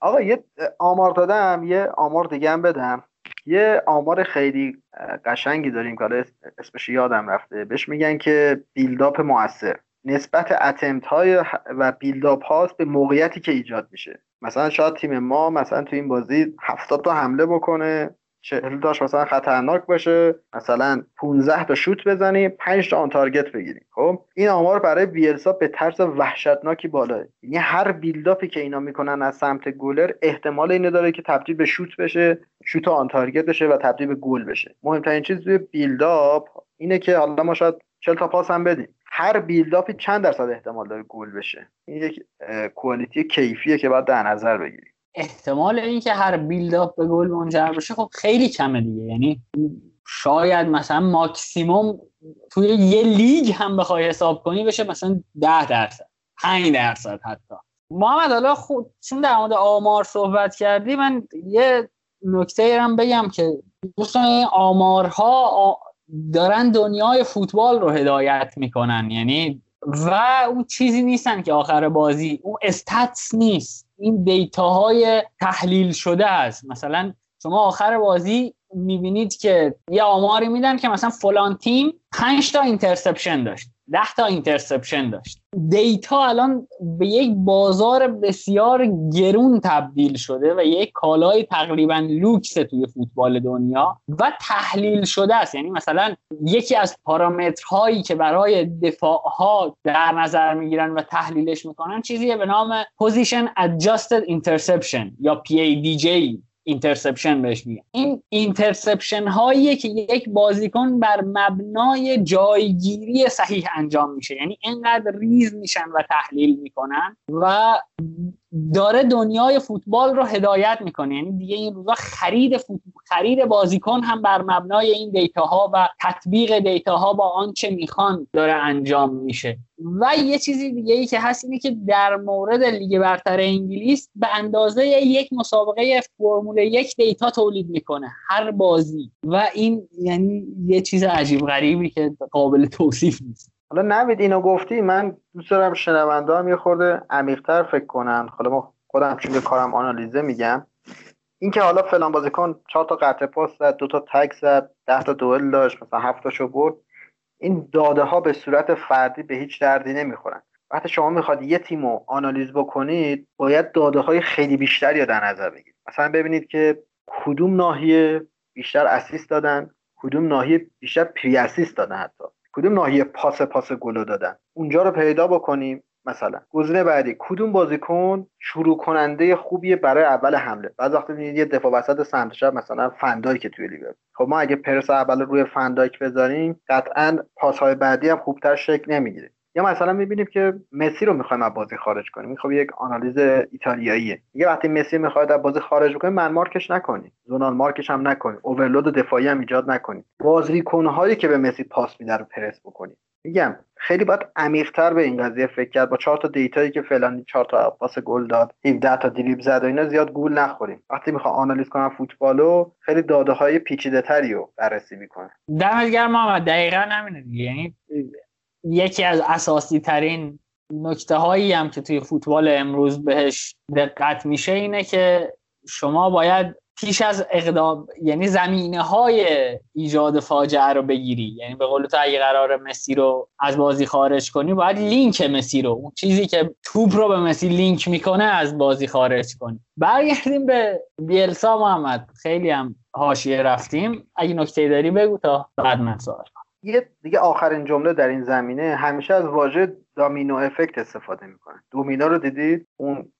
آقا یه آمار دادم یه آمار دیگه هم بدم. یه آمار خیلی قشنگی داریم که اسمش یادم رفته. بهش میگن که بیلداپ موثر. نسبت اتمت های و بیلداپ هاست به موقعیتی که ایجاد میشه. مثلا شاید تیم ما مثلا تو این بازی 70 تا حمله بکنه. چهل داشت مثلا خطرناک باشه مثلا 15 تا شوت بزنیم 5 تا آن تارگت بگیریم خب؟ این آمار برای بیلسا به طرز وحشتناکی بالاه یعنی هر بیلداپی که اینا می‌کنن از سمت گلر احتمال اینو داره که تبدیل به شوت بشه شوت on target بشه و تبدیل به گل بشه. مهمترین چیز توی build-up اینه که حالا ما شاید 40 تا پاس هم بدیم. هر build-up ی چند درصد احتمال داره گل بشه؟ این یک quality کیفیه که باید در نظر بگیریم. احتمال اینکه هر build-up به گل منجر بشه خب خیلی کمه دیگه. یعنی شاید مثلا ماکسیموم توی یه لیگ هم بخوای حساب کنی بشه مثلا ده درصد 5 درصد حتی. محمد حالا خود چون در مورد آمار صحبت کردی من یه نکته هم بگم که دوستان این آمارها دارن دنیای فوتبال رو هدایت می‌کنن. یعنی و اون چیزی نیستن که آخر بازی اون stats نیست. این data های تحلیل شده است. مثلا شما آخر بازی می‌بینید که یه آماری میدن که مثلا فلان تیم 5 تا interception داشت. 10 تا interception داشت. دیتا الان به یک بازار بسیار گرون تبدیل شده و یک کالای تقریبا لوکس توی فوتبال دنیا و تحلیل شده است. یعنی مثلا یکی از پارامترهایی که برای دفاع ها در نظر می‌گیرن و تحلیلش می‌کنن چیزیه به نام Position Adjusted Interception یا PADJ interception بهش میگن. این interception هایی که یک بازیکن بر مبنای جایگیری صحیح انجام میشه. یعنی اینقدر ریز میشن و تحلیل می‌کنن و داره دنیای فوتبال رو هدایت می‌کنه. یعنی دیگه این روزا خرید فوتبال خرید بازیکن هم بر مبنای این دیتاها و تطبیق دیتاها با آنچه می‌خوان داره انجام میشه. و یه چیزی دیگه ای که هست اینه که در مورد لیگ برتر انگلیس به اندازه یک مسابقه فرمول یک دیتا تولید می‌کنه هر بازی. و این یعنی یه چیز عجیب غریبی که قابل توصیف نیست. حالا نوید اینو گفتی؟ من دوست دارم شنونده هم یه خورده عمیقتر فکر کنن. حالا ما خودم چون که کارم آنالیزه میگم. اینکه حالا فلان بازیکن چهار تا قطع پاس زد دو تا تک زد ده تا دوئل داشت مثلا هفت تاشو برد. این داده ها به صورت فردی به هیچ دردی نمی‌خورن. وقتی شما می‌خواد یه تیم رو آنالیز بکنید باید داده های خیلی بیشتری رو در نظر بگیرید. مثلا ببینید که کدوم ناحیه بیشتر assist دادن کدوم ناحیه بیشتر pre-assist دادن حتی. کدوم ناحیه پاس پاس گلو دادن؟ اونجا رو پیدا بکنیم مثلا. گزینه بعدی کدوم بازیکن شروع کننده خوبیه برای اول حمله؟ بعض وقتی می‌بینید یه دفاع وسط سمت چپ مثلا فندایک توی لیور خب ما اگه پرس اول روی فندایک بذاریم قطعا پاسهای بعدی هم خوبتر شکل نمی‌گیره. یا مثلا می‌بینیم که مسی رو می‌خوایم از بازی خارج کنیم. خب یک آنالیز ایتالیاییه. یه وقتی مسی می‌خواد از بازی خارج کنیم من مارکش نکنیم. zonal مارکش هم نکنیم. overload دفاعی هم ایجاد نکنیم. بازیکنهایی که به مسی پاس میده رو پرس بکنیم. میگم خیلی باید عمیقتر به این قضیه فکر کرد. با چهار تا دیتایی که فعلا چهار تا پاس گل داد 17 تا دریبل زد و اینا زیاد گول نخوریم. وقتی می‌خوام آنالیز کنم فوتبالو خیلی داده های پیچیده تری رو بررسی می‌کنه. دمت گرم محمد. دقیقا دیگه. یعنی یکی از اساسی ترین نکته هایی هم که توی فوتبال امروز بهش دقت میشه اینه که شما باید پیش از اقدام یعنی زمینه های ایجاد فاجعه رو بگیری. یعنی به قول تو اگه قرار مسی رو از بازی خارج کنی باید لینک مسی رو اون چیزی که توپ رو به مسی لینک می‌کنه از بازی خارج کنی. برگردیم به بیلسا محمد. خیلی هم حاشیه رفتیم. اگه نکته داری بگو تا بعد من سوال یه دیگه آخرین جمله در این زمینه همیشه از واژه دامینو افکت استفاده می‌کنن دومینا رو دیدید؟ اون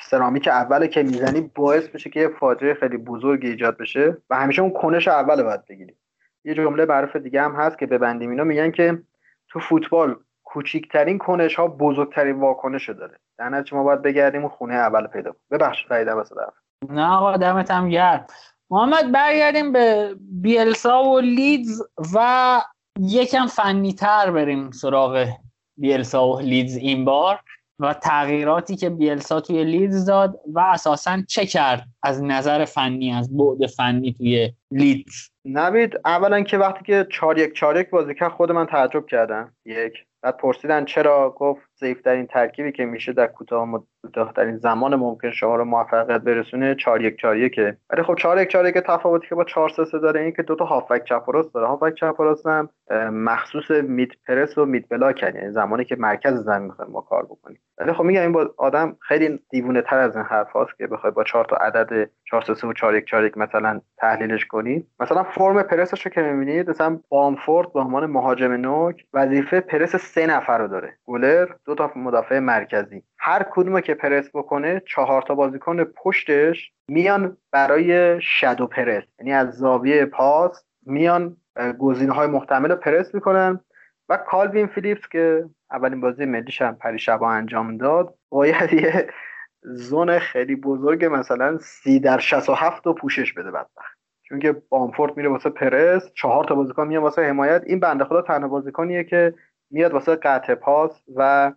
سرامیک اوله که می‌زنی باعث میشه که یه فاجعه خیلی بزرگی ایجاد بشه و همیشه اون کنش اول باید بگیری. یه جمله معروف دیگه هم هست که ببندیم اینا میگن که تو فوتبال کوچیکترین کنش ها بزرگترین واکنش داره. در ما باید بگردیم اون خونه اول پیدا کنیم. ببخشید نه آقا دمت هم گرم. محمد برگردیم به بیلسا و لیدز و یکم فنی تر بریم سراغ بیلسا و لیدز این بار و تغییراتی که بیلسا توی لیدز داد و اساسا چه کرد از نظر فنی از بعد فنی توی لیدز؟ نوید اولا که وقتی که چار یک چار یک بازی کرد خود من تعجب کردم. یک بعد پرسیدن چرا؟ گفت ضعیفترین ترکیبی که میشه در کوتاه کوتاهترین زمان ممکن شما رو موفقیت برسونه 4 1 4 1 ولی خب 4 1 4 1 تفاوتی که با 4 3 3 داره این که دو تا هافبک چپ و راست داره. هافبک چپ و راست هم مخصوص مید پرس و مید بلاک یعنی زمانی که مرکز زمین می‌خوایم ما کار بکنیم. ولی خب میگم این با آدم خیلی دیوونه تر از این حرف هاست که بخوای با 4 تا عدد 4 3 3 و 4 1 4 1 مثلا تحلیلش کنی. مثلا فرم پرسش رو که می‌بینید مثلا بامفورد به عنوان مهاجم نوک وظیفه پرس سه نفر رو داره. گولر دو تا مدافع مرکزی. هر کدوم که پرس بکنه چهار تا بازیکن پشتش میان برای شادو پرس. یعنی از زاویه پاس میان گزینه های محتمل رو پرس می‌کنن. و کالوین فیلیپس که اولین بازی ملیش هم پریشبا انجام داد باید یه زون خیلی بزرگ مثلا سی در 67 رو پوشش بده بدبخت. چون که بامفورد میره واسه پرس چهار تا بازیکن میان واسه حمایت. این بنده خدا تنها بازیکنیه که میاد واسه قطع پاس و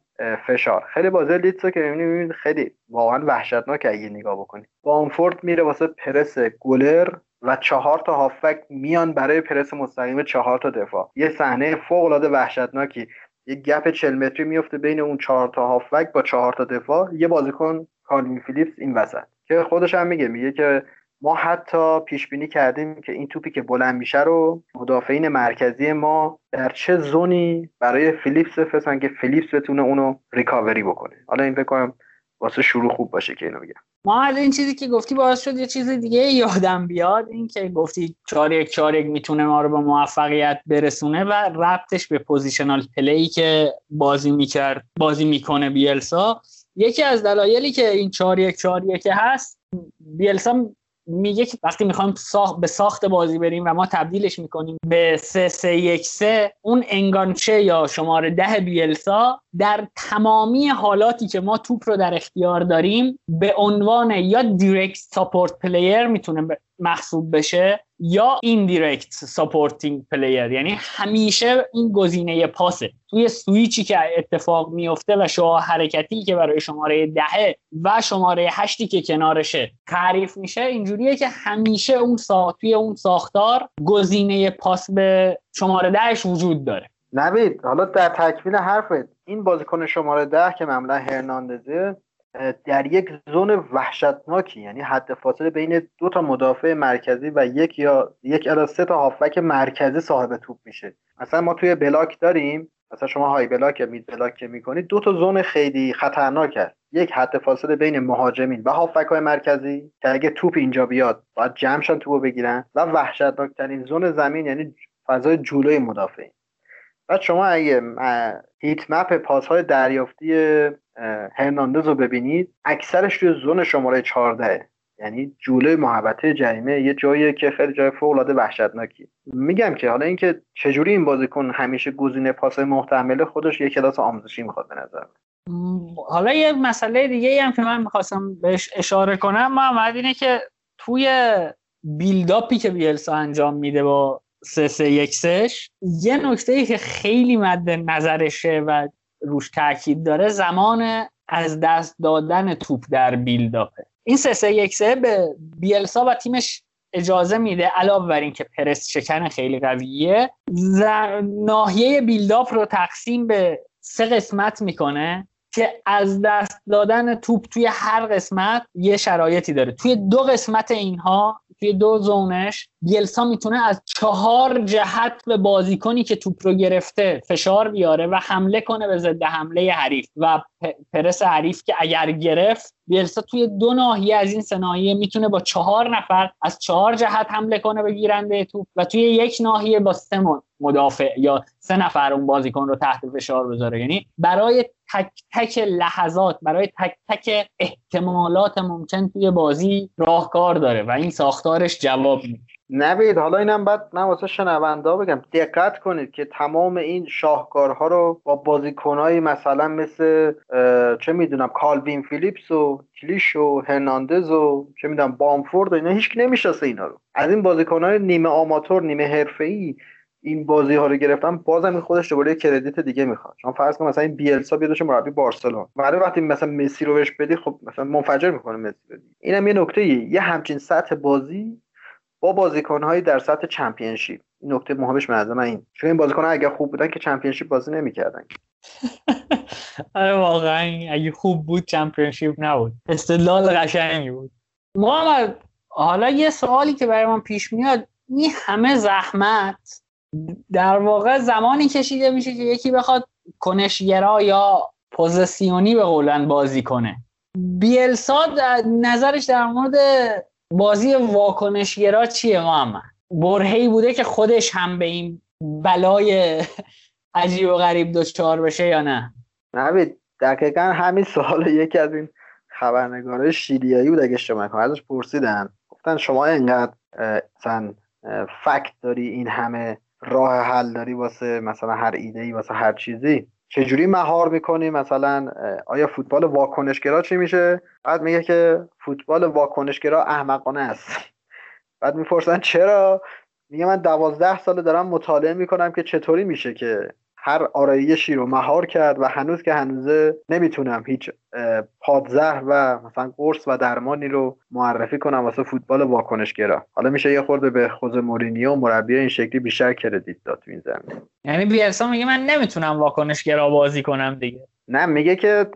فشار. خیلی بازی لیدز که می‌بینید خیلی واقعا وحشتناک اگه نگاه بکنید بامفورد میره واسه پرس گلر و چهار تا هافک میان برای پرس مستقیم چهار تا دفاع. یه صحنه فوق العاده وحشتناکی. یه گپ 40 متری میفته بین اون چهار تا هافک با چهار تا دفاع. یه بازیکن کالوین فیلیپس این وسط. که خودش هم میگه میگه که ما حتی پیش بینی کردیم که این توپی که بلند میشه رو مدافعین مرکزی ما در چه زونی برای فیلیپس بفرستن که فیلیپس بتونه اونو ریکاوری بکنه. حالا این فکر واسه شروع خوب باشه که اینو بگم. ما از این چیزی که گفتی باعث شد یه چیز دیگه یادم بیاد این که گفتی 4 یک 4 یک می‌تونه ما رو به موفقیت برسونه و ربطش به positional play ی که بازی می‌کرد بازی می‌کنه بیلسا. یکی از دلایلی که این 4 یک 4 یک هست بیلسا میگه که وقتی می‌خوایم ساخت به ساخت بازی بریم و ما تبدیلش می‌کنیم به 3 3 1 3 اون enganche یا شماره ده بیلسا در تمامی حالاتی که ما توپ رو در اختیار داریم به عنوان یا direct support player می‌تونه محسوب بشه یا indirect supporting player یعنی همیشه این گزینه پاسه. توی سویچی که اتفاق میفته و شما حرکتی که برای شماره دهه و شماره هشتی که کنارشه تعریف میشه اینجوریه که همیشه اون سا... توی اون ساختار گزینه پاس به شماره دهش وجود داره. نوید حالا در تکمیل حرفت این بازیکن شماره ده که معمولا هرناندزه در یک زون وحشتناکی یعنی حد فاصله بین دو تا مدافع مرکزی و یک یا یک الی سه تا هافبک مرکزی صاحب توپ میشه. مثلا ما توی بلاک داریم مثلا شما های بلاک یا مید بلاک که می‌کنید دو تا زون خیلی خطرناک هست. یک حد فاصله بین مهاجمین و هافبک های مرکزی که اگه توپ اینجا بیاد باید جمعشان توپو بگیرن. و وحشتناکترین زون زمین یعنی فضای جلوی مدافعین. بعد شما اگه هیت مپ پاس های دریافتی هرناندز رو ببینید اکثرش توی زون شماره 14 یعنی جوله محبته جریمه یه جایی که خیلی جای فوق العاده وحشتناکی. میگم که حالا اینکه چجوری این بازیکن همیشه گزینه پاس محتمل خودش یه کلاس آموزشی می‌خواد به نظر حالا یه مسئله دیگه هم که من می‌خواستم بهش اشاره کنم محمد اینه که توی بیلداپی که بیلسا انجام میده با سه سه یک سش یه نکته که خیلی مد نظرشه و روش تاکید داره زمان از دست دادن توپ در بیلداپه این سه یک به بیلسا و تیمش اجازه میده علاوه بر اینکه پرس شکن خیلی قویه ناحیه بیلداپ رو تقسیم به سه قسمت می‌کنه. که از دست دادن توپ توی هر قسمت یه شرایطی داره. توی دو قسمت اینها توی دو زونش بیلسا می‌تونه از چهار جهت به بازیکنی که توپ رو گرفته فشار بیاره و حمله کنه به ضد حمله حریف و پرس حریف که اگر گرفت بیلسا توی دو ناحیه از این سه ناحیه می‌تونه با چهار نفر از چهار جهت حمله کنه به گیرنده توپ و توی یک ناحیه با سه مدافع یا سه نفر اون بازیکن رو تحت فشار بذاره. یعنی برای تک تک لحظات برای تک تک احتمالات ممکن توی بازی راهکار داره و این ساختارش جواب میده. نوید حالا اینم بعد من واسه شنونده بگم دقت کنید که تمام این شاهکارها رو با بازیکنهایی مثلا مثل چه می‌دونم کالوین فیلیپس و کلیش و هرناندز و چه می‌دونم بامفورد و اینا هیچ نمی‌شناسه اینا رو. از این بازیکنهای نیمه آماتور نیمه حرفه‌ای این بازی ها رو گرفتم بازم این خودش دوباره کردیت دیگه می‌خواد. چون فرض کن مثلا این بیلسا بیادش مربی بارسلون بعد وقتی مثلا مسی رو بهش بدی خب مثلا منفجر می‌کنه مسی بدی اینم یه نکته یه همچین سطح بازی با بازیکنهایی در سطح چمپیونشیپ. این نکته مهمش به نظر این چون این بازیکن‌ها اگر خوب بودن که چمپیونشیپ بازی نمی‌کردن. آره واقعا اگه خوب بود چمپیونشیپ نبود. استدلال قشنگی بود. محمد حالا یه سوالی که برای من پیش میاد این همه زحمت در واقع زمانی کشیده میشه که یکی بخواد کنشگرا یا پوزیسیونی به قولن بازی کنه. بیلسا نظرش در مورد بازی واکنشگرا چیه محمد؟ برهی بوده که خودش هم به این بلای عجیب و غریب دچار بشه یا نه؟ نبید دقیقا همین سوال یکی از این خبرنگارای شیریایی بود اگه شما ازش پرسیدن. گفتن شما اینقدر مثلا فکت داری این همه راه حل داری واسه مثلا هر ایده ای واسه هر چیزی؟ چجوری مهار می‌کنی؟ مثلا آیا فوتبال واکنشگرا چی میشه؟ بعد میگه که فوتبال واکنشگرا احمقانه است. بعد می‌پرسن چرا؟ میگه من دوازده ساله دارم مطالعه می‌کنم که چطوری میشه که هر آرایشی رو مهار کرد و هنوز که هنوزه نمی‌تونم هیچ پادزهر و مثلا قرص و درمانی رو معرفی کنم واسه فوتبال واکنشگرا. حالا میشه یه خورده به خوز مورینیو مربی این شکلی بیشتر کردیت داد تو این زمینه یعنی بیرسا میگه من نمی‌تونم واکنشگرا بازی کنم دیگه. نه میگه که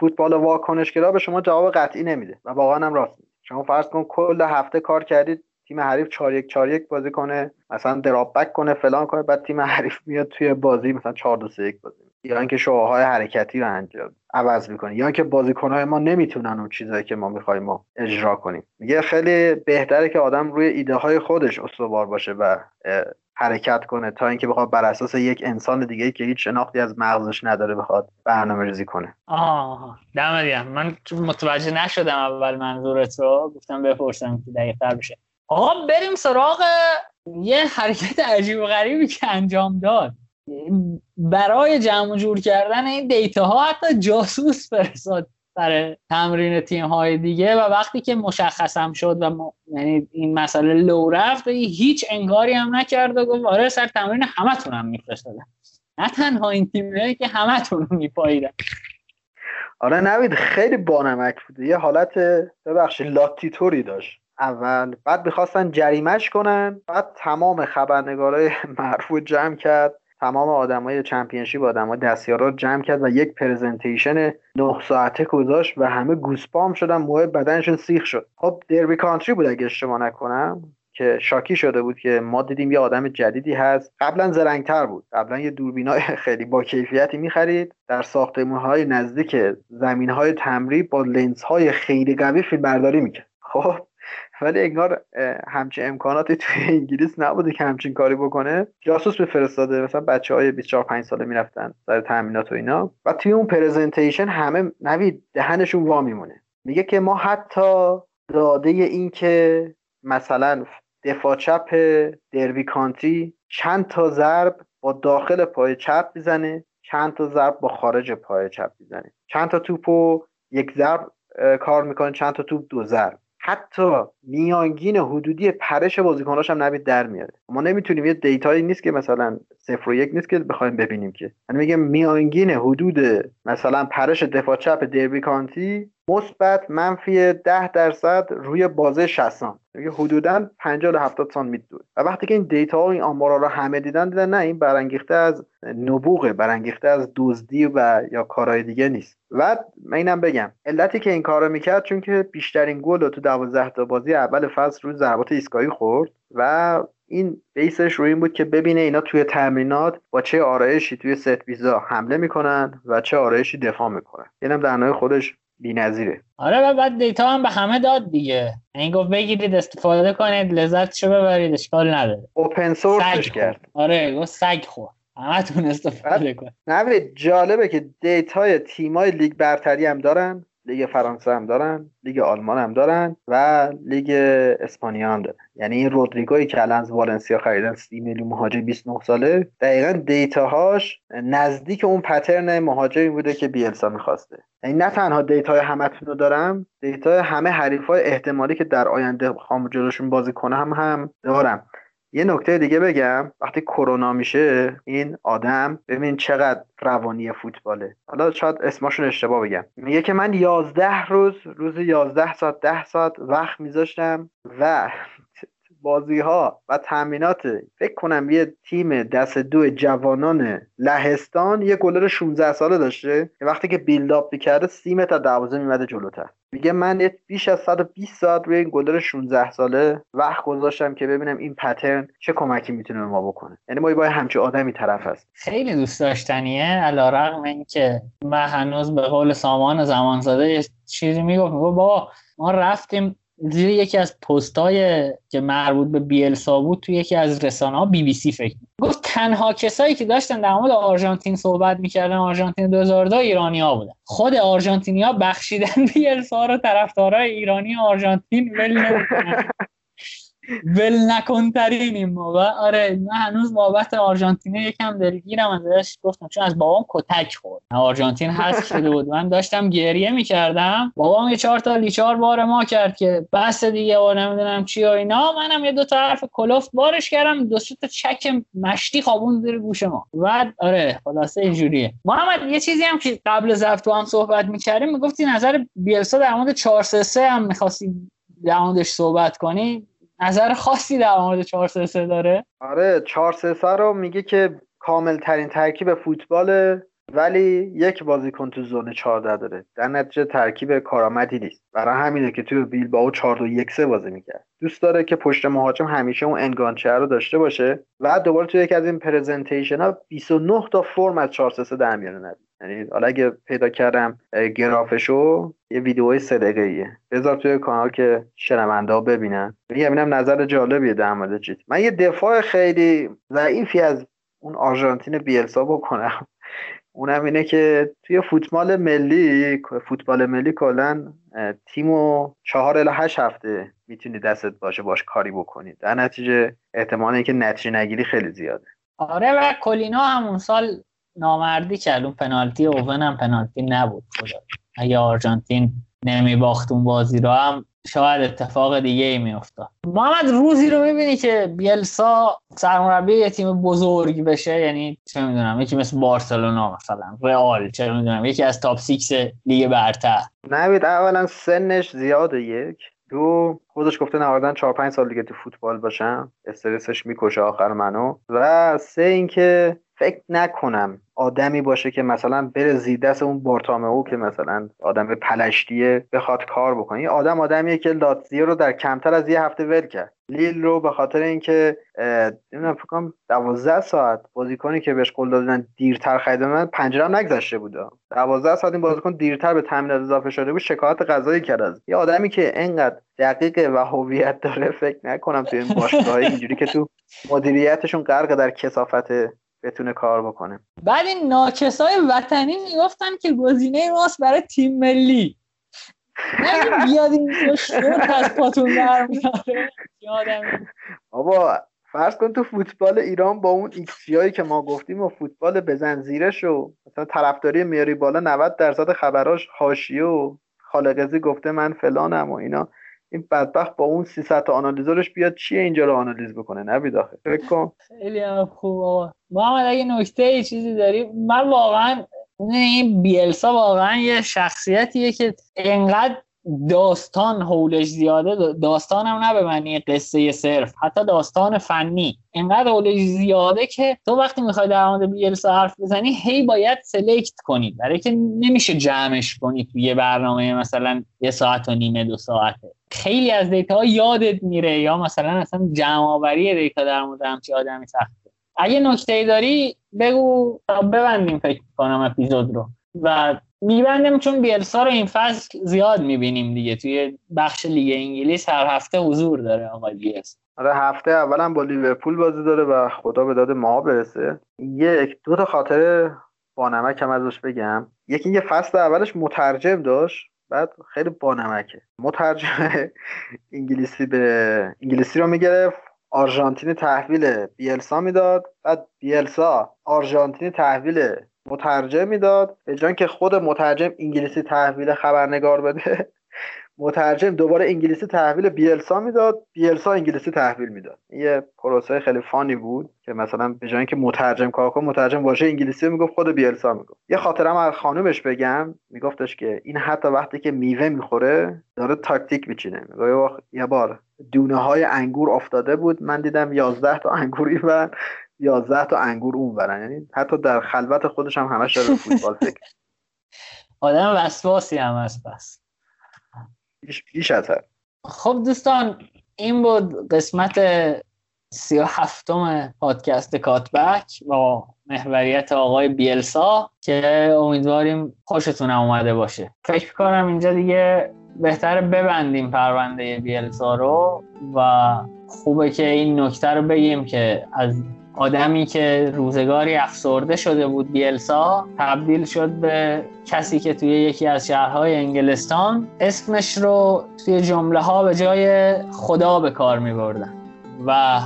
فوتبال واکنشگرا به شما جواب قطعی نمیده و واقعا هم راست شما فرض کن کل هفته کار کردید تیم حریف 4 1 4 1 بازی کنه مثلا دراپ بک کنه فلان کنه بعد تیم حریف میاد توی بازی مثلا 4 2 3 1 بازی یا اینکه شعاهای حرکتی رو انجام عوض می‌کنه. یا اینکه بازیکنهای ما نمی‌تونن اون چیزایی که ما می‌خوایم ما اجرا کنیم. میگه خیلی بهتره که آدم روی ایده های خودش استوار باشه و حرکت کنه تا اینکه بخواد بر اساس یک انسان دیگه که هیچ شناختی از مغزش نداره بخواد برنامه ریزی کنه آه دم من متوجه نشدم اول منظورت رو گفتم بپرسم که دقیق تر بشه. آقا بریم سراغ یه حرکت عجیب و غریبی که انجام داد. برای جمع جور کردن این دیتا ها حتی جاسوس فرستاد سر تمرین تیم های دیگه و وقتی که مشخصم شد و یعنی این مسئله لو رفت هیچ انگاری هم نکرد و گفت آره سر تمرین همتون هم میفرستادن. نه تنها این تیم که همتون رو میپاییدن. آره نوید خیلی بانمک بوده یه حالت ببخشید لاتیتوری داشت. اول. بعد می‌خواستن جریمش کنن. بعد تمام خبرنگارای مرفوع جمع کرد. تمام آدمای چمپیونشیپ آدمای دستیارا رو جمع کرد و یک پرزنتیشن نه ساعته گذاشت و همه گوسپام شدن. موه بدنشون سیخ شد. خب دربی کانتری بود اگه اشتباه نکنم که شاکی شده بود که ما دیدیم یه آدم جدیدی هست. قبلا زرنگتر بود. قبلا یه دوربینای خیلی با کیفیتی می‌خرید. در ساختمون های نزدیک زمین های تمری با لنز های خیلی قوی فیلم برداری می‌کرد. خب ولی انگار همچین امکاناتی توی انگلیس نبوده که همچین کاری بکنه. جاسوس به فرستاده مثلا بچه های 24 5 ساله می‌رفتن سر تامینات و اینا. و توی اون پرزنتیشن همه نوید دهنشون وا میمونه. میگه که ما حتی داده این که مثلا دفاع چپ دربی کانتی چند تا ضرب با داخل پای چپ می‌زنه چند تا ضرب با خارج پای چپ می‌زنه. چند تا توپو یک ضرب کار می‌کنه چند تا توپ دو ضرب. حتی میانگین حدودی پرش بازیکناش هم نبید در میاره. ما نمی‌تونیم یه دیتایی نیست که مثلا صفر و یک نیست که بخوایم ببینیم که. یعنی میگه میانگین حدود مثلا پرش دفاع چپ دربی کانتی مثبت منفی ده درصد روی بازه 60 میگه حدودا 50 تا 70 سانت میدوه و وقتی که این دیتا و این آمارا رو همه دیدن دیدن نه این برانگیخته از نبوغه برانگیخته از دزدی و یا کارهای دیگه نیست. و من اینم بگم علتی که این کارو می‌کرد چون که بیشترین گل رو تو 12 تا بازی اول فصل روی ضربات ایستگاهی خورد و این بیسش روی این بود که ببینه اینا توی تمرینات با چه آرایشی توی ست ویزا حمله می‌کنن و چه آرایشی دفاع می‌کنن. اینم در خودش بی‌نظیره. آره و بعد دیتا هم به همه داد دیگه. این گفت بگیرید استفاده کنید لذتشو ببرید اشکال نداره. اوپن سورسش کرد. آره گفت سگ خور همتون استفاده کن نوید جالبه که دیتای تیمای لیگ برتری هم دارن. لیگ فرانسه هم دارن لیگ آلمان هم دارن و لیگ اسپانیا هم دارن. یعنی این رودریگوی که الان از والنسیا خریدن 30 میلیون مهاجم 29 ساله دقیقا دیتاهاش نزدیک اون pattern مهاجمی بوده که بیلسا می‌خواسته. یعنی نه تنها دیتای همتون رو دارم دیتای همه حریفای احتمالی که در آینده خام جلوشون بازی هم هم دارم. یه نکته دیگه بگم. وقتی کرونا میشه این آدم ببین چقدر روانی فوتباله. حالا شاید اسمشون اشتباه بگم. میگه که من یازده روز روز یازده ساعت ده ساعت وقت میذاشتم و بازی ها و تامینات فکر کنم یه تیم دست دو جوانان لهستان یه گلر 16 ساله داشته. وقتی که بیلداپ می‌کرده سی متر دروازه میمده جلوتر. میگه من بیش از 120 ساعت روی این گلر 16 ساله وقت گذاشتم که ببینم این پترن چه کمکی می‌تونه به ما بکنه. یعنی ما باید همچه آدمی طرف هست خیلی دوست داشتنیه. علیرغم اینکه من هنوز به قول سامان زمانزاده یه چیزی می‌گفت بابا ما رفتیم زیر یکی از پستای که مربوط به بیلسا بود توی یکی از رسانه ها بی بی سی فکر گفت تنها کسایی که داشتن در مورد آرژانتین صحبت می‌کردن آرژانتین 2002 ایرانی ها بودن. خود آرژانتینیا بخشیدن بیلسا رو طرفدارای ایرانی آرژانتین ول ول نکن ترین این موقع. آره من هنوز بابت آرژانتین یکم دلگیرم ازش گفتم چون از بابام کتک خورد. آرژانتین هست شده بود. من داشتم گریه می‌کردم. بابام یه چهار تا لیچار بار ما کرد که بس دیگه و نمی‌دونم چی و اینا. منم یه دو تا حرف کلفت بارش کردم. دو تا چک مشتی خوابون زیر گوش ما. و آره خلاصه اینجوریه. محمد یه چیزی هم که قبل ضبط تو هم صحبت می‌کردیم می‌گفتی نظر بیلسا در مورد 4 3 هم می‌خواستی در موردش صحبت کنی؟ نظر خاصی در مورد 4 3 داره؟ آره 4 3 رو میگه که کامل ترین ترکیب فوتبال ولی یک بازیکن تو زون 14 داره. در نتیجه ترکیب کارآمدی نیست. برای همینه که توی بیلبائو 4 2 1 3 بازی می‌کرد. دوست داره که پشت مهاجم همیشه اون انگانچه رو داشته باشه و دوباره توی یکی از این پرزنتیشن ها 29 تا فرم از 4 3 در میاره یعنی حالا اگه پیدا کردم گرافشو یه ویدیوی سه ایه بذار توی کانال که شنونده ها ببینن. اینم نظر جالبیه در مورد چیز من یه دفاع خیلی ضعیفی از اون آرژانتین بیلسا بکنم. اونم اینه که توی فوتبال ملی فوتبال ملی کلا تیمو چهار الی هشت هفته می‌تونی دستت باشه باش کاری بکنی. در نتیجه احتمال اینکه نتیجه نگیری خیلی زیاده. آره و کلینا همون سال نامردی کرد اون پنالتی اوون هم پنالتی نبود خدا. اگه آرژانتین نمی باخت اون بازی رو هم شاید اتفاق دیگه ای می افتاد محمد روزی رو می‌بینی که بیلسا سرمربی یه تیم بزرگ بشه؟ یعنی چه می‌دونم یکی مثل بارسلونا مثلا رئال چه می‌دونم یکی از top six لیگ برتر. نوید اولا سنش زیاده یک. دو خودش گفته نهایتا 4 5 سال دیگه تو فوتبال باشم. استرسش می‌کشه آخر منو. و سه اینکه فکر نکنم آدمی باشه که مثلا بره زیر دست اون او که مثلا آدم پلشتیه بخواد کار بکنه. این آدم آدمیه که لاتزیو رو در کمتر از یه هفته ول کرد. لیل رو به خاطر اینکه نمی‌دونم فکر کنم 12 ساعت بازیکنی که بهش قول دادن دیرتر خرید من پنجره نگذشته بود. 12 ساعت این بازیکن دیرتر به تامینات اضافه شده بود شکایت قضایی کرد از یه آدمی که انقدر دقیق و هویت داره فکر نکنم تو این باشگاه اینجوری که تو مدیریتشون غرق در کسافت بتونه کار بکنه. بعد این ناکسای وطنی می‌گفتن که گزینه ماست برای تیم ملی. بیاد این از پاتون در بابا فرض کن تو فوتبال ایران با اون ایکسی هایی که ما گفتیم و فوتبال بزن زیرش و مثلا طرفداری میاری بالا 90 درصد خبراش حاشیه و خالقزی گفته من فلانم و اینا. این بدبخت با اون 300 تا آنالیزورش بیاد چیه اینجا رو آنالیز بکنه؟ نبید آخه فکر کن. خیلی هم خوب آقا. محمد اگه نکته ای چیزی داری من واقعا این بیلسا واقعا یه شخصیتیه که انقدر داستان حولش زیاده. داستان هم نه به معنی قصه صرف حتی داستان فنی. انقدر حولش زیاده که تو وقتی می‌خوای در مورد بیلسا حرف بزنی هی باید سلکت کنی. برای که نمیشه جمعش کنی توی یه برنامه مثلا یه ساعت و نیمه دو ساعته. خیلی از دیتا ها یادت میره یا مثلا اصلا جمع آوری دیتا در مورد همچی آدمی سخته اگه نکته ای داری بگو. تا ببندیم فکر کنم اپیزود رو. و میبندم چون بیلسا رو این فصل زیاد می‌بینیم دیگه. توی بخش لیگ انگلیس هر هفته حضور داره آقای بیلسا. آره هفته اولم با لیورپول بازی داره و خدا به داد ما برسه. یک دو تا خاطره با نمک هم ازش بگم. یکی اینکه فصل اولش مترجم داشت. بعد خیلی بانمکه مترجم انگلیسی به انگلیسی رو می‌گرفت. آرژانتین تحویل بیلسا می‌داد. بعد بیلسا آرژانتین تحویل مترجم می‌داد. به جان که خود مترجم انگلیسی تحویل خبرنگار بده مترجم دوباره انگلیسی تحویل بیلسا می‌داد. بیلسا انگلیسی تحویل می‌داد. یه پروسه خیلی فانی بود که مثلا به جای اینکه مترجم کار کنه مترجم واژه انگلیسی می‌گفت خود بیلسا می‌گفت. یه خاطرم از خانومش بگم. میگفتش که این حتی وقتی که میوه می‌خوره داره تاکتیک میچینه. میگه یه بار دونه های انگور افتاده بود. من دیدم 11 تا انگوری و 11 تا انگور اون برن یعنی حتی در خلوت خودش هم همش داره فوتبال فکر آدم وسواسی هم هست بس. بیش از خب دوستان این بود قسمت سی و هفتم پادکست کاتبک با محوریت آقای بیلسا که امیدواریم خوشتون اومده باشه. فکر کنم اینجا دیگه بهتره ببندیم پرونده بیلسا رو و خوبه که این نکته رو بگیم که از آدمی که روزگاری افسرده شده بود بیلسا تبدیل شد به کسی که توی یکی از شهرهای انگلستان اسمش رو توی جمله ها به جای خدا به کار می بردن و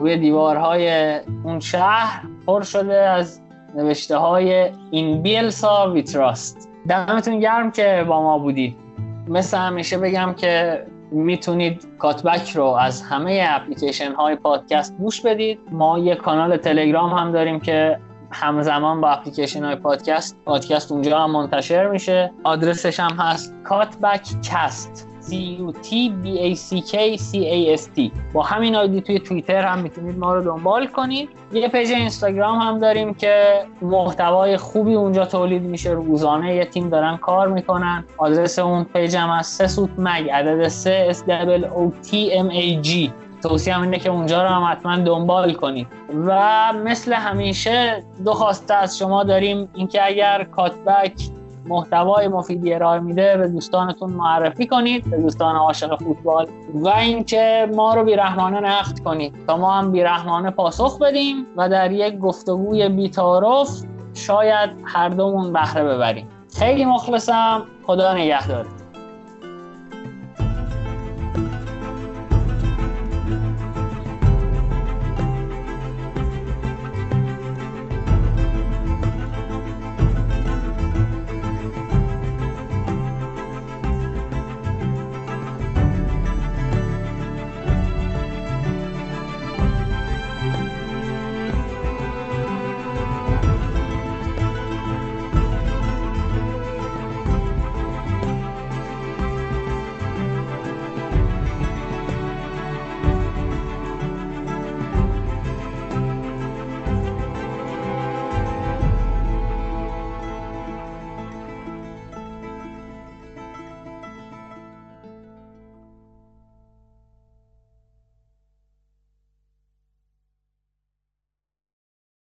روی دیوارهای اون شهر پر شده از نوشته های این بیلسا ویتراست دمتون گرم که با ما بودید. مثل همیشه بگم که می‌تونید کاتبک رو از همه اپلیکیشن های پادکست گوش بدید. ما یه کانال تلگرام هم داریم که همزمان با اپلیکیشن های پادکست پادکست اونجا هم منتشر میشه. آدرسش هم هست کاتبک کست. C U T B A C K C A S T. با همین آیدی توی توییتر هم می‌تونید ما رو دنبال کنید. یه پیج اینستاگرام هم داریم که محتوای خوبی اونجا تولید میشه. روزانه یه تیم دارن کار می‌کنن. آدرس اون پیج هم از سه سوت مگ. عدد سه S O T M A G. توصیه اینه که اونجا رو هم حتما دنبال کنید. و مثل همیشه دو خواسته از شما داریم. اینکه اگر کاتبک محتوای مفیدی ارائه میده به دوستانتون معرفی کنید به دوستان عاشق فوتبال. و اینکه ما رو بیرحمانه نقد کنید. تا ما هم بیرحمانه پاسخ بدیم و در یک گفتگوی بیتارف شاید هر دومون بهره ببریم. خیلی مخلصم. خدا نگهدارت